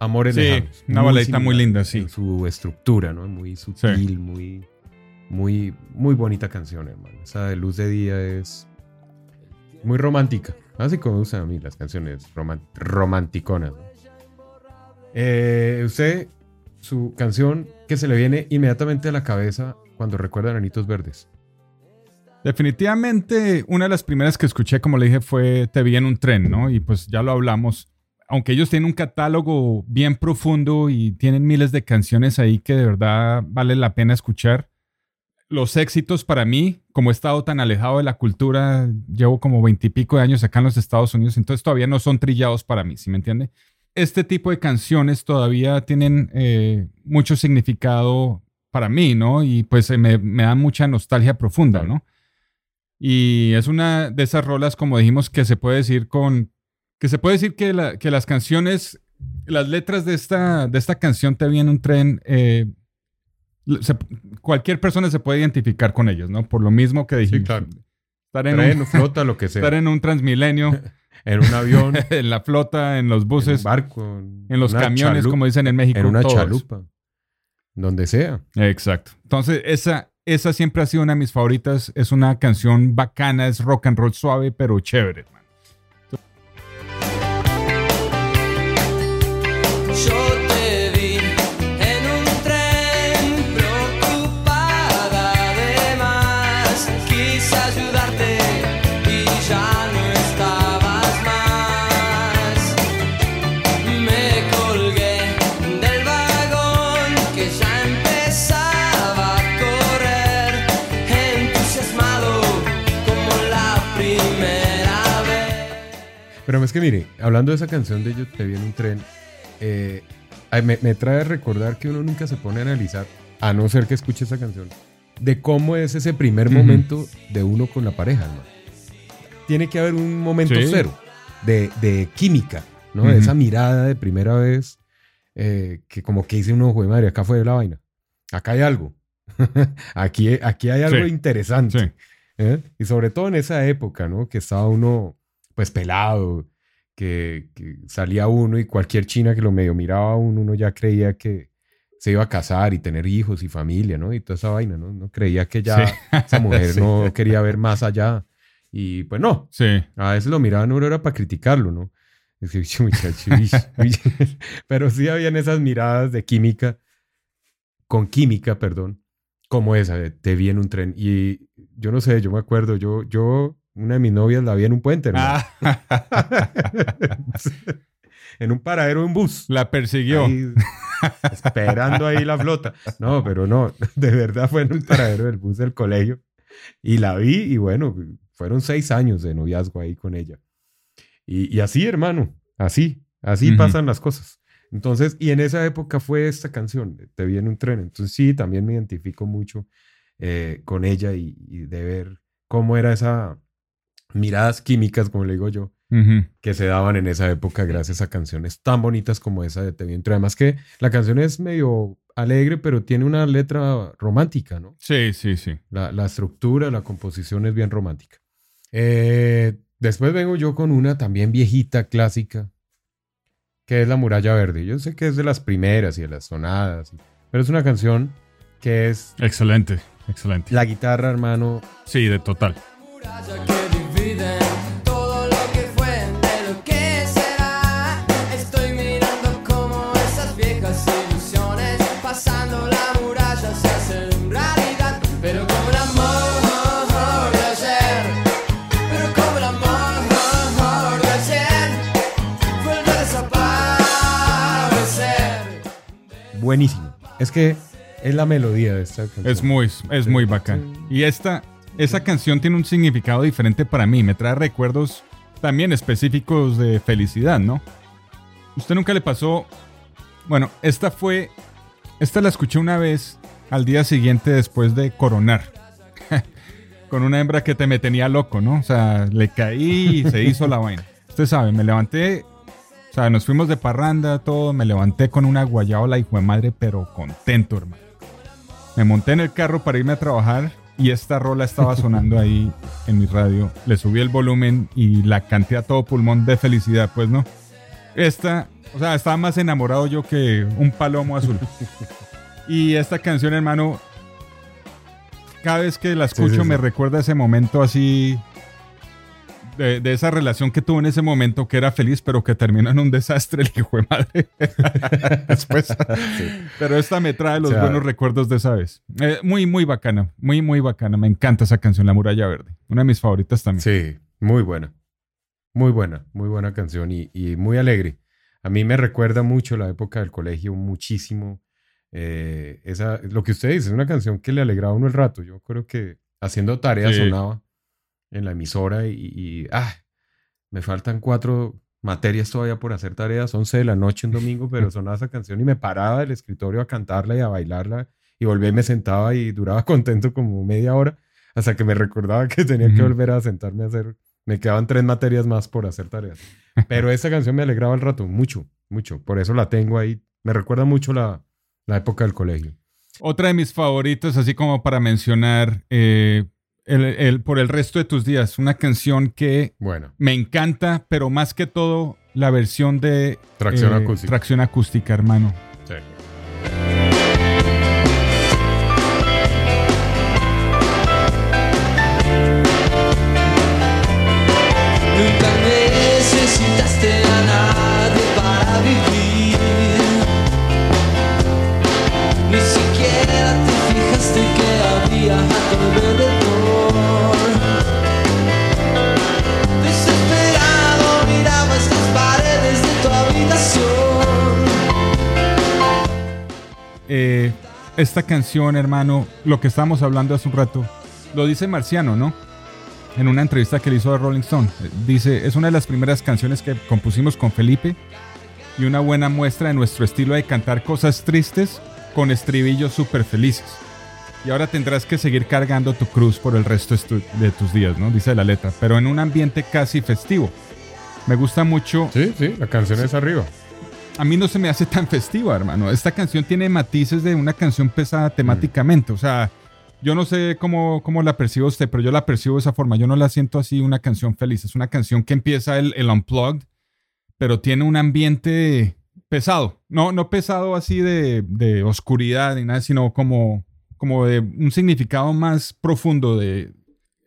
[SPEAKER 3] Amores
[SPEAKER 4] Sí,
[SPEAKER 3] Lejanos.
[SPEAKER 4] una baladita muy linda, sí.
[SPEAKER 3] en su estructura, ¿no? Muy sutil, muy, muy, muy bonita canción, hermano. Esa de Luz de Día es muy romántica. Así como me gustan a mí las canciones roman- romanticonas. ¿no? Eh, usted, su canción que se le viene inmediatamente a la cabeza cuando recuerda a Anitos Verdes.
[SPEAKER 4] Definitivamente, una de las primeras que escuché, como le dije, fue Te vi en un tren, ¿no? Y pues ya lo hablamos. Aunque ellos tienen un catálogo bien profundo y tienen miles de canciones ahí que de verdad vale la pena escuchar. Los éxitos para mí, como he estado tan alejado de la cultura, llevo como veintipico de años acá en los Estados Unidos, entonces todavía no son trillados para mí, ¿sí me entiende? Este tipo de canciones todavía tienen eh, mucho significado para mí, ¿no? Y pues me, me dan mucha nostalgia profunda, ¿no? Y es una de esas rolas, como dijimos, que se puede decir con. que se puede decir que, la- que las canciones, las letras de esta, de esta canción Te vi en un tren, eh, se- cualquier persona se puede identificar con ellos, ¿no? Por lo mismo que dijimos.
[SPEAKER 3] claro.
[SPEAKER 4] Estar en,
[SPEAKER 3] Tren,
[SPEAKER 4] un,
[SPEAKER 3] flota, lo <laughs> que sea.
[SPEAKER 4] estar en un transmilenio, <laughs>
[SPEAKER 3] En un avión, <laughs>
[SPEAKER 4] en la flota, en los
[SPEAKER 3] en un
[SPEAKER 4] buses,
[SPEAKER 3] barco,
[SPEAKER 4] en los camiones,
[SPEAKER 3] chalupa,
[SPEAKER 4] como dicen en México.
[SPEAKER 3] en una
[SPEAKER 4] todos.
[SPEAKER 3] chalupa, donde sea.
[SPEAKER 4] Exacto. Entonces, esa, esa siempre ha sido una de mis favoritas. Es una canción bacana, es rock and roll suave, pero chévere. man.
[SPEAKER 3] Pero es que mire, hablando de esa canción de Yo te vi en un tren, eh, me, me trae a recordar que uno nunca se pone a analizar, a no ser que escuche esa canción, de cómo es ese primer momento de uno con la pareja, hermano. Tiene que haber un momento
[SPEAKER 4] Sí.
[SPEAKER 3] cero de, de química, ¿no? De esa mirada de primera vez eh, que como que dice uno, joder, madre, acá fue la vaina. Acá hay algo. <laughs> aquí, aquí hay algo
[SPEAKER 4] Sí.
[SPEAKER 3] interesante.
[SPEAKER 4] Sí.
[SPEAKER 3] ¿eh? Y sobre todo en esa época, ¿no? Que estaba uno, pues, pelado, que, que salía uno y cualquier china que lo medio miraba a uno, uno ya creía que se iba a casar y tener hijos y familia, ¿no? Y toda esa vaina, ¿no? No creía que ya
[SPEAKER 4] Sí. <laughs>
[SPEAKER 3] esa mujer
[SPEAKER 4] Sí.
[SPEAKER 3] no quería ver más allá. Y pues no,
[SPEAKER 4] Sí.
[SPEAKER 3] a veces lo miraban uno era para criticarlo, ¿no? <laughs> <laughs> Pero sí habían esas miradas de química, con química, perdón, como esa, de te vi en un tren. Y yo no sé, yo me acuerdo, yo, yo, una de mis novias la vi en un puente, hermano.
[SPEAKER 4] Ah, <laughs>
[SPEAKER 3] en un paradero de un bus.
[SPEAKER 4] la persiguió.
[SPEAKER 3] Ahí, esperando ahí la flota. No, pero no, <laughs> de verdad fue en un paradero del bus del colegio. Y la vi y bueno, fueron seis años de noviazgo ahí con ella. Y, y así, hermano, así, así
[SPEAKER 4] Ujú.
[SPEAKER 3] pasan las cosas. Entonces, y en esa época fue esta canción, Te vi en un tren. Entonces sí, también me identifico mucho eh, con ella y, y de ver cómo era esa miradas químicas, como le digo yo, que se daban en esa época gracias a canciones tan bonitas como esa de Te vi en un tren. Además que la canción es medio alegre, pero tiene una letra romántica, ¿no?
[SPEAKER 4] Sí, sí, sí.
[SPEAKER 3] La, la estructura, la composición es bien romántica. Eh, después vengo yo con una también viejita, clásica, que es La Muralla Verde. Yo sé que es de las primeras y de las sonadas, pero es una canción que es
[SPEAKER 4] Excelente, excelente.
[SPEAKER 3] la guitarra, hermano.
[SPEAKER 4] Sí, de total.
[SPEAKER 6] muralla
[SPEAKER 3] buenísimo. Es que es la melodía de esta canción.
[SPEAKER 4] Es muy, es muy bacán. Y esta, esa canción tiene un significado diferente para mí. Me trae recuerdos también específicos de felicidad, ¿no? ¿Usted nunca le pasó? Bueno, esta fue. Esta la escuché una vez al día siguiente después de coronar. <laughs> Con una hembra que te me tenía loco, ¿no? O sea, le caí y se hizo la vaina. Usted sabe, me levanté. O sea, nos fuimos de parranda, todo. Me levanté con una guayaola, hijo de madre, pero contento, hermano. Me monté en el carro para irme a trabajar y esta rola estaba sonando ahí en mi radio. Le subí el volumen y la canté a todo pulmón de felicidad, pues no. Esta, o sea, estaba más enamorado yo que un palomo azul. <laughs> Y esta canción, hermano, cada vez que la escucho
[SPEAKER 3] sí, sí.
[SPEAKER 4] me recuerda ese momento así de, de esa relación que tuvo en ese momento que era feliz, pero que terminó en un desastre <laughs> el hijo de madre. <laughs> Después. Pero esta me trae los
[SPEAKER 3] O sea,
[SPEAKER 4] buenos recuerdos de esa vez. Eh, muy, muy bacana. Muy, muy bacana. Me encanta esa canción, La Muralla Verde. Una de mis favoritas también.
[SPEAKER 3] Sí, muy buena. Muy buena, muy buena canción y, y muy alegre. A mí me recuerda mucho la época del colegio, muchísimo. Eh, esa, lo que usted dice, es una canción que le alegraba a uno el rato. Yo creo que haciendo tareas
[SPEAKER 4] Sí.
[SPEAKER 3] sonaba en la emisora y, y, ah, me faltan cuatro materias todavía por hacer tareas, 11 de la noche un domingo, pero <laughs> sonaba esa canción y me paraba del escritorio a cantarla y a bailarla y volví y me sentaba y duraba <laughs> contento como media hora hasta que me recordaba que tenía que volver a sentarme a hacer, me quedaban tres materias más por hacer tareas. Pero <laughs> esa canción me alegraba el rato, mucho, mucho, por eso la tengo ahí, me recuerda mucho la, la época del colegio.
[SPEAKER 4] Otra de mis favoritas, así como para mencionar eh, el- el- por el resto de tus días, una canción que
[SPEAKER 3] Bueno,
[SPEAKER 4] me encanta, pero más que todo la versión de eh,
[SPEAKER 3] Tracción acústica.
[SPEAKER 4] Tracción acústica, hermano. Esta canción, hermano, lo que estábamos hablando hace un rato, lo dice Marciano, ¿no? En una entrevista que le hizo a Rolling Stone. Dice, es una de las primeras canciones que compusimos con Felipe y una buena muestra de nuestro estilo de cantar cosas tristes con estribillos súper felices. Y ahora tendrás que seguir cargando tu cruz por el resto de tus días, ¿no? Dice la letra, pero en un ambiente casi festivo. Me gusta mucho
[SPEAKER 3] Sí, sí, la canción es arriba.
[SPEAKER 4] A mí no se me hace tan festiva, hermano. Esta canción tiene matices de una canción pesada temáticamente. O sea, yo no sé cómo, cómo la percibe usted, pero yo la percibo de esa forma. Yo no la siento así una canción feliz. Es una canción que empieza el, unplugged, pero tiene un ambiente pesado. No, no pesado así de, de oscuridad ni nada, sino como, como de un significado más profundo de,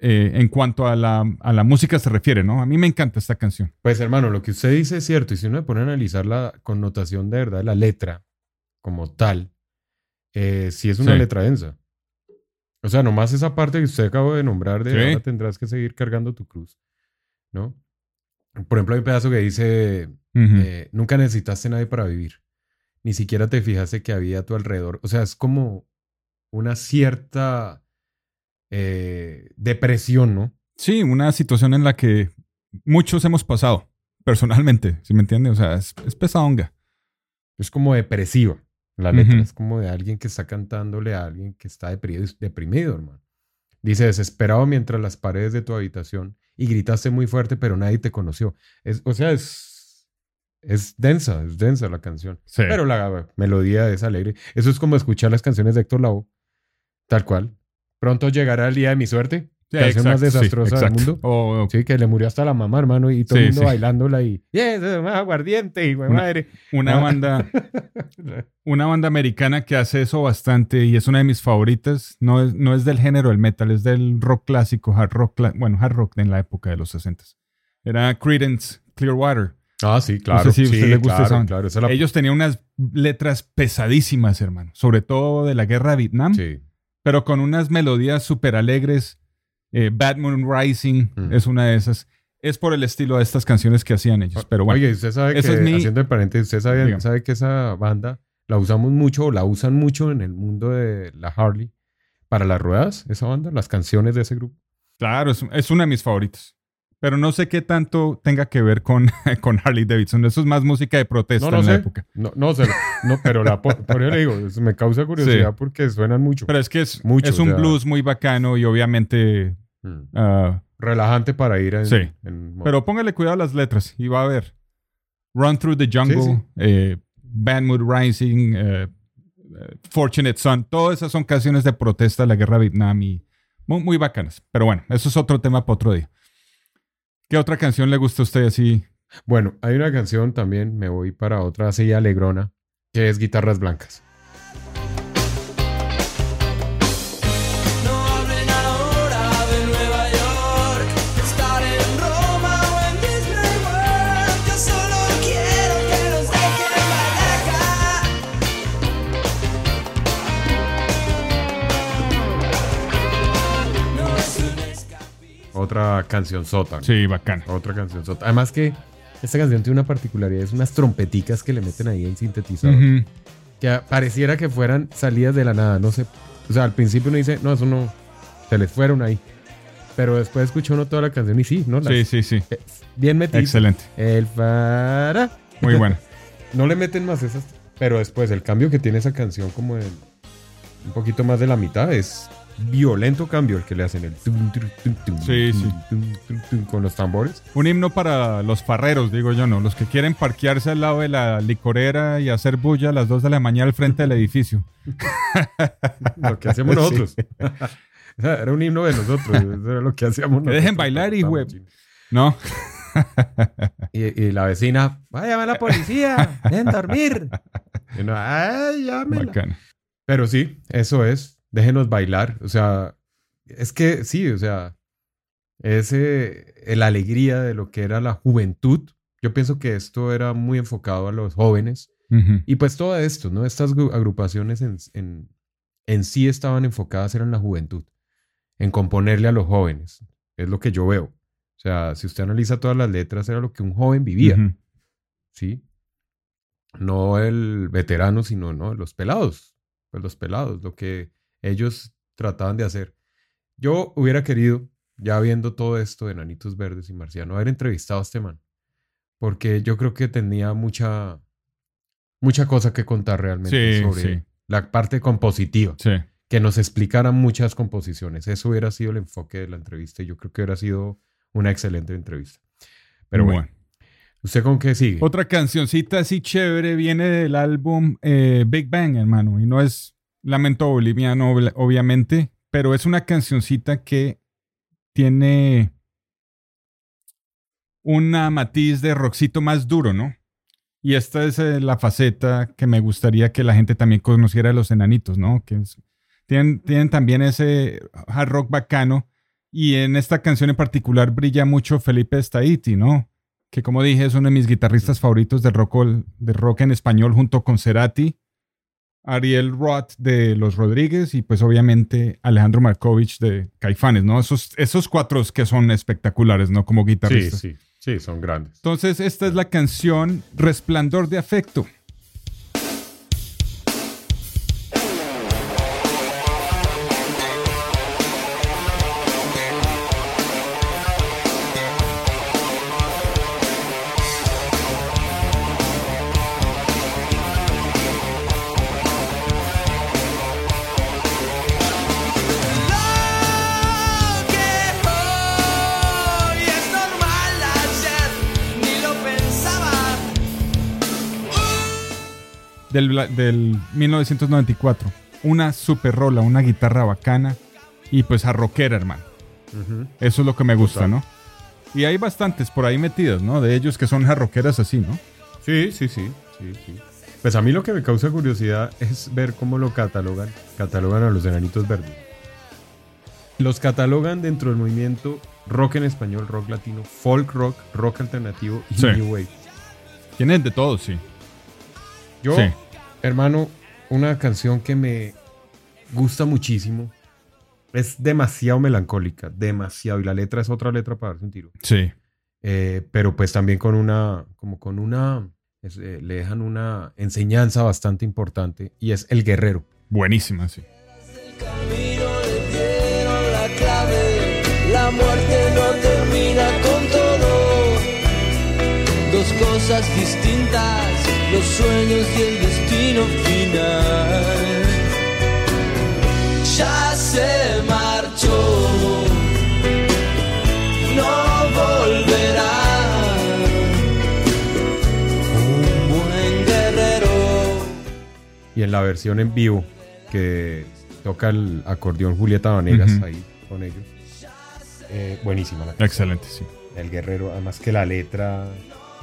[SPEAKER 4] eh, en cuanto a la, a la música se refiere, ¿no? A mí me encanta esta canción.
[SPEAKER 3] Pues hermano, lo que usted dice es cierto, y si uno me pone a analizar la connotación de verdad la letra como tal, eh, sí es una
[SPEAKER 4] Sí.
[SPEAKER 3] letra densa. O sea, nomás esa parte que usted acabó de nombrar de
[SPEAKER 4] Sí.
[SPEAKER 3] ahora tendrás que seguir cargando tu cruz, ¿no? Por ejemplo, hay un pedazo que dice, eh, nunca necesitaste nadie para vivir, ni siquiera te fijaste que había a tu alrededor. O sea, es como una cierta eh, depresión, ¿no?
[SPEAKER 4] Sí, una situación en la que muchos hemos pasado, personalmente, ¿sí me entiende? O sea, es, es pesadonga.
[SPEAKER 3] Es como depresiva la letra. Es como de alguien que está cantándole a alguien que está deprimido, deprimido, hermano. Dice, desesperado mientras las paredes de tu habitación y gritaste muy fuerte, pero nadie te conoció. Es, o sea, es, es densa, es densa la canción.
[SPEAKER 4] Sí.
[SPEAKER 3] Pero la melodía es alegre. Eso es como escuchar las canciones de Héctor Lavoe, tal cual. Pronto llegará el día de mi suerte.
[SPEAKER 4] Sí,
[SPEAKER 3] más
[SPEAKER 4] sí,
[SPEAKER 3] desastrosa del mundo.
[SPEAKER 4] O-
[SPEAKER 3] Sí, que le murió hasta la mamá, hermano, y todo
[SPEAKER 4] Sí,
[SPEAKER 3] el mundo bailándola y, yes, más aguardiente, y
[SPEAKER 4] Una-
[SPEAKER 3] madre.
[SPEAKER 4] una
[SPEAKER 3] Ah.
[SPEAKER 4] banda, <laughs> una banda americana que hace eso bastante y es una de mis favoritas. No es, no es del género del metal, es del rock clásico, hard rock, bueno, hard rock en la época de los 60 Era Creedence Clearwater.
[SPEAKER 3] Ah, sí, claro.
[SPEAKER 4] No sé si
[SPEAKER 3] sí,
[SPEAKER 4] le gusta
[SPEAKER 3] claro, claro, esa es la-
[SPEAKER 4] Ellos tenían unas letras pesadísimas, hermano. Sobre todo de la guerra de Vietnam.
[SPEAKER 3] Sí.
[SPEAKER 4] Pero con unas melodías súper alegres. Eh, Bad Moon Rising
[SPEAKER 3] Mm.
[SPEAKER 4] es una de esas. Es por el estilo de estas canciones que hacían ellos. Pero bueno,
[SPEAKER 3] Oye, usted sabe que,
[SPEAKER 4] esa es mi-
[SPEAKER 3] haciendo el paréntesis, usted sabe, que esa banda la usamos mucho o la usan mucho en el mundo de la Harley para las ruedas, esa banda, las canciones de ese grupo.
[SPEAKER 4] Claro, es, es una de mis favoritos. Pero no sé qué tanto tenga que ver con, <laughs> con Harley Davidson. Eso es más música de protesta
[SPEAKER 3] No, no
[SPEAKER 4] en la
[SPEAKER 3] sé.
[SPEAKER 4] época.
[SPEAKER 3] No, no, lo- no, pero la, po- por eso le digo, me causa curiosidad
[SPEAKER 4] Sí.
[SPEAKER 3] porque suenan mucho.
[SPEAKER 4] Pero es que es,
[SPEAKER 3] Mucho,
[SPEAKER 4] es un
[SPEAKER 3] o sea-
[SPEAKER 4] blues muy bacano y obviamente...
[SPEAKER 3] Mm.
[SPEAKER 4] ah,
[SPEAKER 3] Relajante para ir en,
[SPEAKER 4] Sí.
[SPEAKER 3] en
[SPEAKER 4] pero póngale cuidado a las letras y va a ver. Run Through the Jungle,
[SPEAKER 3] Sí, sí.
[SPEAKER 4] eh, Bad Mood Rising, eh, eh, Fortunate Son. Todas esas son canciones de protesta a la guerra de Vietnam y muy, muy bacanas. Pero bueno, eso es otro tema para otro día. ¿Qué otra canción le gusta a usted así?
[SPEAKER 3] Bueno, hay una canción también, me voy para otra así alegrona, que es Guitarras Blancas. Otra canción sota.
[SPEAKER 4] Sí, bacana.
[SPEAKER 3] Otra canción sota. Además que esta canción tiene una particularidad, es unas trompeticas que le meten ahí en sintetizador. Que pareciera que fueran salidas de la nada, no sé. O sea, al principio uno dice, no, eso no, se les fueron ahí. Pero después escucha uno toda la canción y sí, ¿no? Las-
[SPEAKER 4] Sí, sí, sí.
[SPEAKER 3] eh, Bien metido.
[SPEAKER 4] Excelente.
[SPEAKER 3] El fara.
[SPEAKER 4] Muy buena. <laughs>
[SPEAKER 3] No le meten más esas. Pero después el cambio que tiene esa canción como en un poquito más de la mitad es violento cambio el que le hacen el tum, tum, tum, tum,
[SPEAKER 4] Sí, sí.
[SPEAKER 3] con los tambores.
[SPEAKER 4] Un himno para los farreros, digo yo, ¿no? Los que quieren parquearse al lado de la licorera y hacer bulla a las 2 de la mañana al frente del edificio. <laughs>
[SPEAKER 3] Lo que hacemos nosotros. Era un himno de nosotros. Eso era lo que hacíamos
[SPEAKER 4] Que dejen
[SPEAKER 3] nosotros
[SPEAKER 4] bailar,
[SPEAKER 3] estábamos chinos.
[SPEAKER 4] ¿No? <laughs>
[SPEAKER 3] Y, y la vecina, vaya a la policía, dejen dormir. Y uno, ay. Pero sí, eso es. Déjenos bailar. O sea, es que sí, o sea, es eh, la alegría de lo que era la juventud. Yo pienso que esto era muy enfocado a los jóvenes. Y pues todo esto, ¿no? Estas gru- agrupaciones en, en, en sí estaban enfocadas en la juventud, en componerle a los jóvenes. Es lo que yo veo. O sea, si usted analiza todas las letras, era lo que un joven vivía. ¿sí? No el veterano, sino ¿no? los pelados, pues los pelados, lo que ellos trataban de hacer. Yo hubiera querido, ya viendo todo esto de Nanitos Verdes y Marciano, haber entrevistado a este man, porque yo creo que tenía mucha, mucha cosa que contar realmente
[SPEAKER 4] Sí,
[SPEAKER 3] sobre
[SPEAKER 4] sí.
[SPEAKER 3] la parte compositiva,
[SPEAKER 4] Sí.
[SPEAKER 3] que nos explicara muchas composiciones. Eso hubiera sido el enfoque de la entrevista y yo creo que hubiera sido una excelente entrevista. Pero bueno, ¿usted con qué sigue?
[SPEAKER 4] Otra cancioncita así chévere viene del álbum eh, Big Bang, hermano. Y no es Lamento Boliviano, obviamente, pero es una cancioncita que tiene una matiz de rockcito más duro, ¿no? Y esta es eh, la faceta que me gustaría que la gente también conociera de los enanitos, ¿no? Que tienen, tienen también ese hard rock bacano. Y en esta canción en particular brilla mucho Felipe Staiti, ¿no? Que como dije es uno de mis guitarristas favoritos de rock, ol- de rock en español junto con Cerati, Ariel Roth de Los Rodríguez y pues obviamente Alejandro Markovich de Caifanes, ¿no? Esos, esos cuatro que son espectaculares, ¿no? Como
[SPEAKER 3] Sí,
[SPEAKER 4] guitarristas.
[SPEAKER 3] sí, sí, son grandes.
[SPEAKER 4] Entonces, esta es la canción Resplandor de Afecto. Del, del 1994. Una super rola, una guitarra bacana y pues a rockera, hermano. Eso es lo que me gusta,
[SPEAKER 3] Total.
[SPEAKER 4] ¿no? Y hay bastantes por ahí metidos, ¿no? De ellos que son jarroqueras así, ¿no?
[SPEAKER 3] Sí, sí, sí, sí, sí. Pues a mí lo que me causa curiosidad es ver cómo lo catalogan, catalogan a los enanitos verdes. Los catalogan dentro del movimiento rock en español, rock latino, folk rock, rock alternativo y
[SPEAKER 4] Sí.
[SPEAKER 3] new wave.
[SPEAKER 4] Tienen de todo, sí.
[SPEAKER 3] Yo,
[SPEAKER 4] Sí.
[SPEAKER 3] hermano, una canción que me gusta muchísimo. Es demasiado melancólica, demasiado. Y la letra es otra letra para darse un tiro.
[SPEAKER 4] Sí.
[SPEAKER 3] Eh, pero pues también con una, como con una Es, eh, le dejan una enseñanza bastante importante y es el guerrero.
[SPEAKER 4] Buenísima, sí.
[SPEAKER 7] camino le dieron la clave. La muerte no termina con todo. Dos cosas distintas, los sueños y el destino final. Ya se marchó. No volverá. Un buen guerrero.
[SPEAKER 3] Y en la versión en vivo, que toca el acordeón Julieta Vanegas ahí con ellos. eh, buenísima la canción.
[SPEAKER 4] Excelente, sí.
[SPEAKER 3] El guerrero, además que la letra,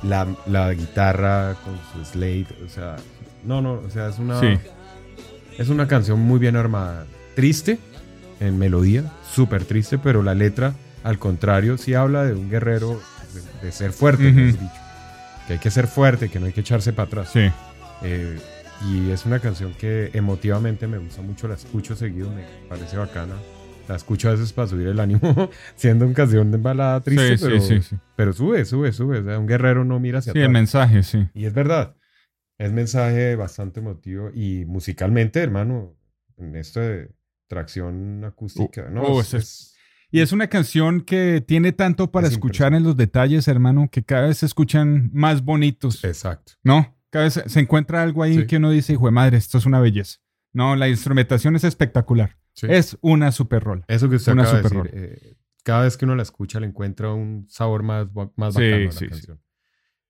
[SPEAKER 3] la, la guitarra con su slate, o sea, no, no, o sea, es una,
[SPEAKER 4] Sí.
[SPEAKER 3] es una canción muy bien armada. Triste en melodía, súper triste, pero la letra, al contrario, sí habla de un guerrero, de, de ser fuerte, dicho. Que hay que ser fuerte, que no hay que echarse para atrás.
[SPEAKER 4] Sí.
[SPEAKER 3] Eh, y es una canción que emotivamente me gusta mucho, la escucho seguido, me parece bacana. La escucho a veces para subir el ánimo, <laughs> siendo una canción de balada triste,
[SPEAKER 4] Sí,
[SPEAKER 3] pero,
[SPEAKER 4] sí, sí.
[SPEAKER 3] pero sube, sube, sube. O sea, un guerrero no mira hacia
[SPEAKER 4] Sí, el
[SPEAKER 3] atrás.
[SPEAKER 4] mensaje, sí.
[SPEAKER 3] Y es verdad, es mensaje bastante emotivo y musicalmente, hermano, en esto de tracción acústica, ¿no?
[SPEAKER 4] oh,
[SPEAKER 3] Es-
[SPEAKER 4] ese es-
[SPEAKER 3] es-
[SPEAKER 4] Y es una canción que tiene tanto para
[SPEAKER 3] Es
[SPEAKER 4] escuchar en los detalles, hermano, que cada vez se escuchan más bonitos.
[SPEAKER 3] exacto.
[SPEAKER 4] ¿No? Cada vez se encuentra algo ahí
[SPEAKER 3] Sí.
[SPEAKER 4] que uno dice, hijo de madre, esto es una belleza. No, la instrumentación es espectacular.
[SPEAKER 3] Sí.
[SPEAKER 4] Es una super rola.
[SPEAKER 3] Eso que usted
[SPEAKER 4] una
[SPEAKER 3] acaba de decir, eh, cada vez que uno la escucha le encuentra un sabor más, más
[SPEAKER 4] Sí,
[SPEAKER 3] bacano a la
[SPEAKER 4] sí, sí.
[SPEAKER 3] canción.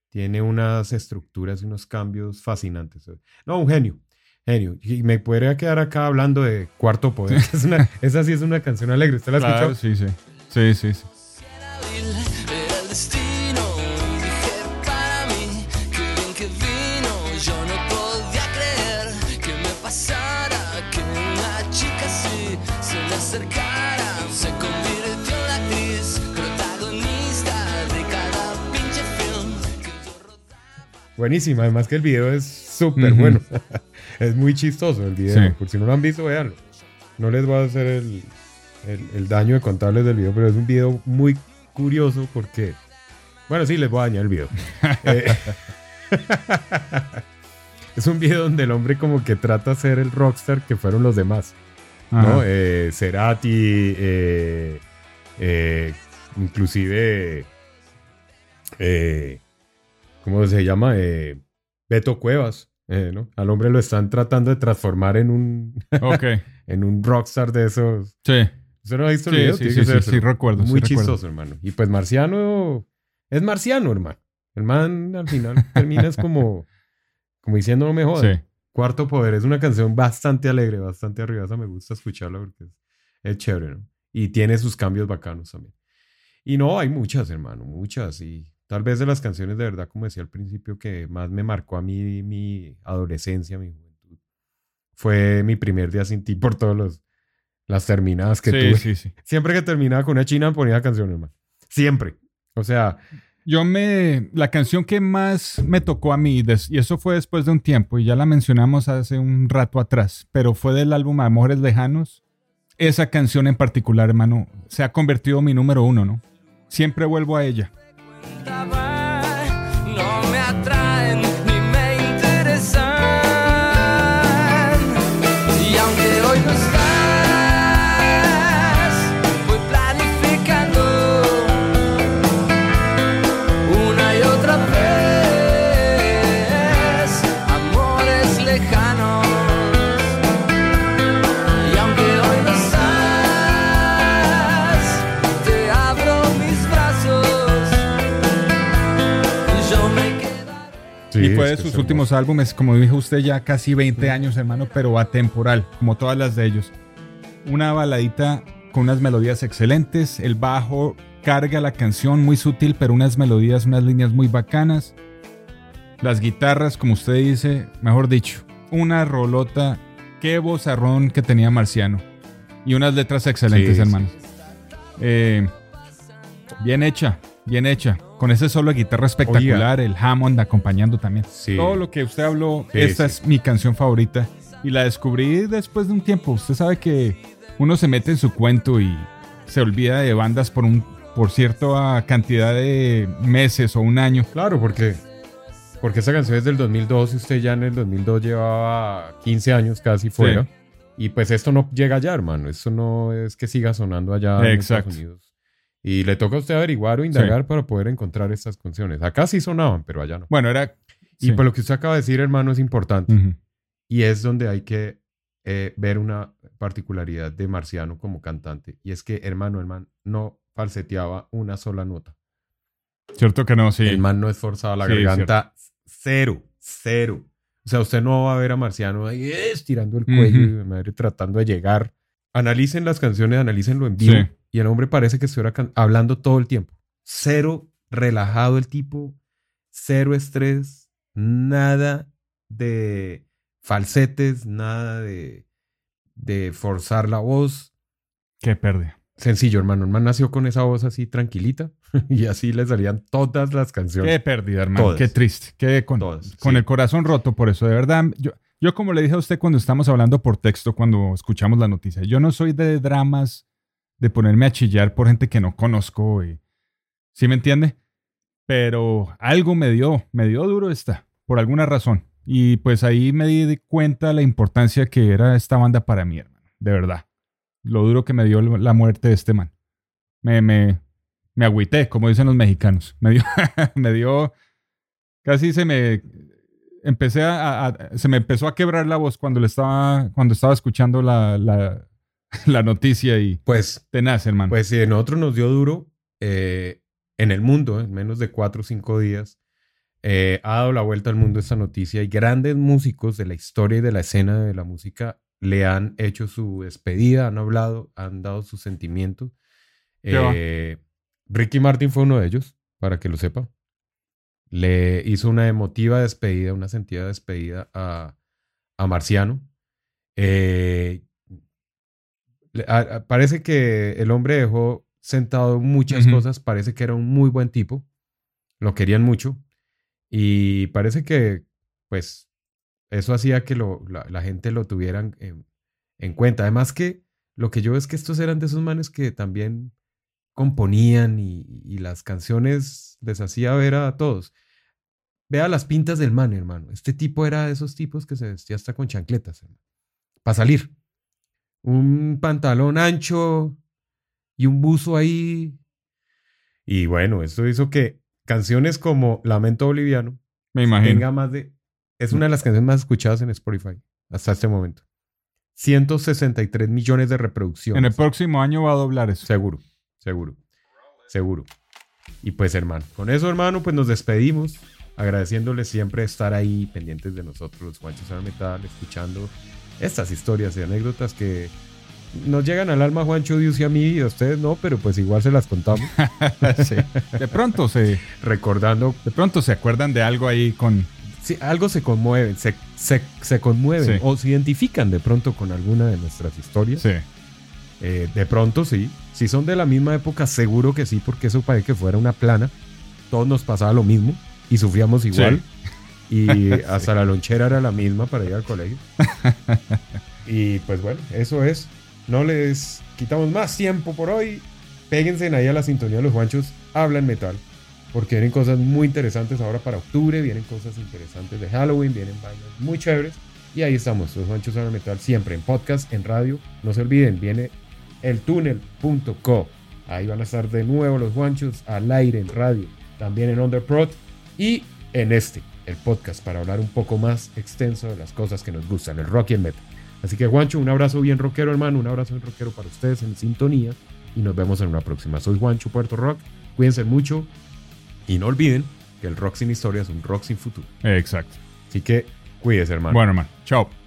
[SPEAKER 3] Tiene unas estructuras y unos cambios fascinantes. No, un genio. Genio. Y me podría quedar acá hablando de Cuarto Poder. <laughs> Es una- esa sí es una canción alegre. ¿Usted la ha
[SPEAKER 4] Claro,
[SPEAKER 3] escuchado?
[SPEAKER 4] sí, sí. Sí, sí, sí.
[SPEAKER 3] Buenísima. Además que el video es súper bueno. <laughs> es muy chistoso el video.
[SPEAKER 4] Sí.
[SPEAKER 3] Por si no lo han visto, véanlo. No les voy a hacer el, el- el daño de contarles del video, pero es un video muy curioso porque... Bueno, sí, les voy a dañar el video. <laughs> Eh, <laughs> es un video donde el hombre como que trata de ser el rockstar que fueron los demás. ¿no? Eh, Cerati, eh, eh, inclusive, ¿cómo se llama? Eh, Beto Cuevas, eh, ¿no? Al hombre lo están tratando de transformar en un, <laughs>
[SPEAKER 4] Ok.
[SPEAKER 3] en un rockstar de esos.
[SPEAKER 4] Sí.
[SPEAKER 3] ¿Usted no ha visto el
[SPEAKER 4] Sí,
[SPEAKER 3] video?
[SPEAKER 4] sí, sí, sí, sí, recuerdo, sí
[SPEAKER 3] Muy
[SPEAKER 4] recuerdo.
[SPEAKER 3] chistoso, hermano. Y pues Marciano es Marciano, hermano. El man al final <laughs> termina es como, como diciendo no me jodas. Cuarto Poder es una canción bastante alegre, bastante arriba. Me gusta escucharla porque es, es chévere, ¿no? Y tiene sus cambios bacanos también. Y no, hay muchas, hermano, muchas. Y tal vez de las canciones de verdad, como decía al principio, que más me marcó a mí mi adolescencia, mi juventud, fue mi primer día sin ti por todos los las terminadas que
[SPEAKER 4] Sí,
[SPEAKER 3] tuve.
[SPEAKER 4] sí, sí. <laughs>
[SPEAKER 3] Siempre que terminaba con una china ponía canciones, hermano. Siempre. O sea,
[SPEAKER 4] Yo me. La canción que más me tocó a mí, des- y eso fue después de un tiempo, y ya la mencionamos hace un rato atrás, pero fue del álbum Amores Lejanos. Esa canción en particular, hermano, se ha convertido en mi número uno, ¿no? Siempre vuelvo a ella.
[SPEAKER 7] No y
[SPEAKER 4] fue de sus últimos álbumes, como dijo usted, ya casi 20 años, hermano, pero atemporal, como todas las de ellos. Una baladita con unas melodías excelentes, el bajo carga la canción muy sutil, pero unas melodías, unas líneas muy bacanas. Las guitarras, como usted dice, mejor dicho, una rolota, qué vozarrón que tenía Marciano. Y unas letras excelentes,
[SPEAKER 3] Sí, sí.
[SPEAKER 4] hermano. Eh, bien hecha, bien hecha. Con ese solo de guitarra espectacular, el Hammond acompañando también.
[SPEAKER 3] Sí.
[SPEAKER 4] Todo lo que usted habló,
[SPEAKER 3] Sí,
[SPEAKER 4] esta
[SPEAKER 3] sí.
[SPEAKER 4] es mi canción favorita. Y la descubrí después de un tiempo. Usted sabe que uno se mete en su cuento y se olvida de bandas por un por cierta cantidad de meses o un año.
[SPEAKER 3] Claro, porque Porque esta canción es del 2002 y usted ya en el 2002 llevaba 15 años casi fuera. Y pues esto no llega allá, hermano. Esto no es que siga sonando allá en
[SPEAKER 4] Exacto.
[SPEAKER 3] Estados Unidos. Y le toca a usted averiguar o indagar para poder encontrar estas canciones. Acá sí sonaban, pero allá no.
[SPEAKER 4] Bueno, era.
[SPEAKER 3] Y por lo que usted acaba de decir, hermano, es importante. Y es donde hay que eh, ver una particularidad de Marciano como cantante. Y es que, hermano, el man no falseteaba una sola nota.
[SPEAKER 4] Cierto que no, sí.
[SPEAKER 3] El man no esforzaba la
[SPEAKER 4] Sí,
[SPEAKER 3] garganta. Cero, cero. O sea, usted no va a ver a Marciano ahí eh, estirando el cuello
[SPEAKER 4] Ujú.
[SPEAKER 3] y madre, tratando de llegar. Analicen las canciones, analícenlo en vivo.
[SPEAKER 4] Sí.
[SPEAKER 3] Y el hombre parece que estuviera hablando todo el tiempo. Cero relajado el tipo, cero estrés, nada de falsetes, nada de, de forzar la voz.
[SPEAKER 4] Qué pérdida.
[SPEAKER 3] Sencillo, hermano. El man nació con esa voz así tranquilita <laughs> y así le salían todas las canciones.
[SPEAKER 4] Qué pérdida, hermano.
[SPEAKER 3] Todas.
[SPEAKER 4] Qué triste. Qué con,
[SPEAKER 3] Todas,
[SPEAKER 4] con
[SPEAKER 3] sí.
[SPEAKER 4] el corazón roto por eso. De verdad, yo, yo como le dije a usted cuando estamos hablando por texto, cuando escuchamos la noticia, yo no soy de dramas de ponerme a chillar por gente que no conozco. Y, ¿Sí me entiende? Pero algo me dio, me dio duro esta, por alguna razón. Y pues ahí me di cuenta la importancia que era esta banda para mí, hermano. De verdad. Lo duro que me dio la muerte de este man. Me, me, agüité, como dicen los mexicanos. Me dio, <laughs> me dio, casi se me, empecé a, se me empezó a quebrar la voz cuando le estaba, cuando estaba escuchando la, <laughs> la noticia y
[SPEAKER 3] Pues,
[SPEAKER 4] tenaz, hermano.
[SPEAKER 3] pues si a nosotros nos dio duro, eh, en el mundo, en menos de cuatro o cinco días, eh, ha dado la vuelta al mundo esta noticia y grandes músicos de la historia y de la escena de la música le han hecho su despedida, han hablado, han dado sus sentimientos. Eh, Ricky Martin fue uno de ellos, para que lo sepa. Le hizo una emotiva despedida, una sentida despedida a, a Marciano. Eh, a- a- parece que el hombre dejó sentado muchas cosas, parece que era un muy buen tipo, lo querían mucho y parece que pues eso hacía que lo- la, la gente lo tuvieran en, en cuenta. Además que lo que yo veo es que estos eran de esos manes que también componían y, y las canciones les hacía ver a todos. Vea las pintas del man, hermano. Este tipo era de esos tipos que se vestía hasta con chancletas, para salir. Un pantalón ancho y un buzo ahí. Y bueno, esto hizo que canciones como Lamento Boliviano
[SPEAKER 4] me imagino.
[SPEAKER 3] tenga más de... Es una de las canciones más escuchadas en Spotify hasta este momento. 163 millones de reproducciones.
[SPEAKER 4] En el próximo año va a doblar eso.
[SPEAKER 3] Seguro, seguro, seguro. Y pues hermano, con eso hermano, pues nos despedimos, agradeciéndoles siempre estar ahí pendientes de nosotros, los guanchos al metal, escuchando estas historias y anécdotas que nos llegan al alma Juancho, Dios y a mí, y a ustedes no, pero pues igual se las contamos, <laughs>
[SPEAKER 4] Sí. De pronto se,
[SPEAKER 3] recordando,
[SPEAKER 4] de pronto se acuerdan de algo ahí con.
[SPEAKER 3] si algo se conmueve, se, se, se conmueven
[SPEAKER 4] Sí.
[SPEAKER 3] o se identifican de pronto con alguna de nuestras historias.
[SPEAKER 4] Sí.
[SPEAKER 3] Eh, de pronto sí. Si son de la misma época, seguro que sí, porque eso parece que fuera una plana. Todos nos pasaba lo mismo y sufríamos igual. Y <laughs> hasta la lonchera era la misma para ir al colegio. <laughs> y pues bueno, eso es. No les quitamos más tiempo por hoy. Péguense ahí a la sintonía de los guanchos. Hablan metal. Porque vienen cosas muy interesantes ahora para octubre. Vienen cosas interesantes de Halloween. Vienen vainas muy chéveres. Y ahí estamos, los guanchos hablan metal. Siempre en podcast, en radio. No se olviden, viene eltunel.co. Ahí van a estar de nuevo los guanchos al aire en radio, también en Underprod y en este, el podcast, para hablar un poco más extenso de las cosas que nos gustan, el rock y el metal. Así que, Juancho, un abrazo bien rockero, hermano, un abrazo bien rockero para ustedes en sintonía y nos vemos en una próxima. Soy Juancho Puerto Rock, cuídense mucho y no olviden que el rock sin historia es un rock sin futuro.
[SPEAKER 4] Exacto.
[SPEAKER 3] Así que, cuídense, hermano.
[SPEAKER 4] Bueno, hermano. Chao.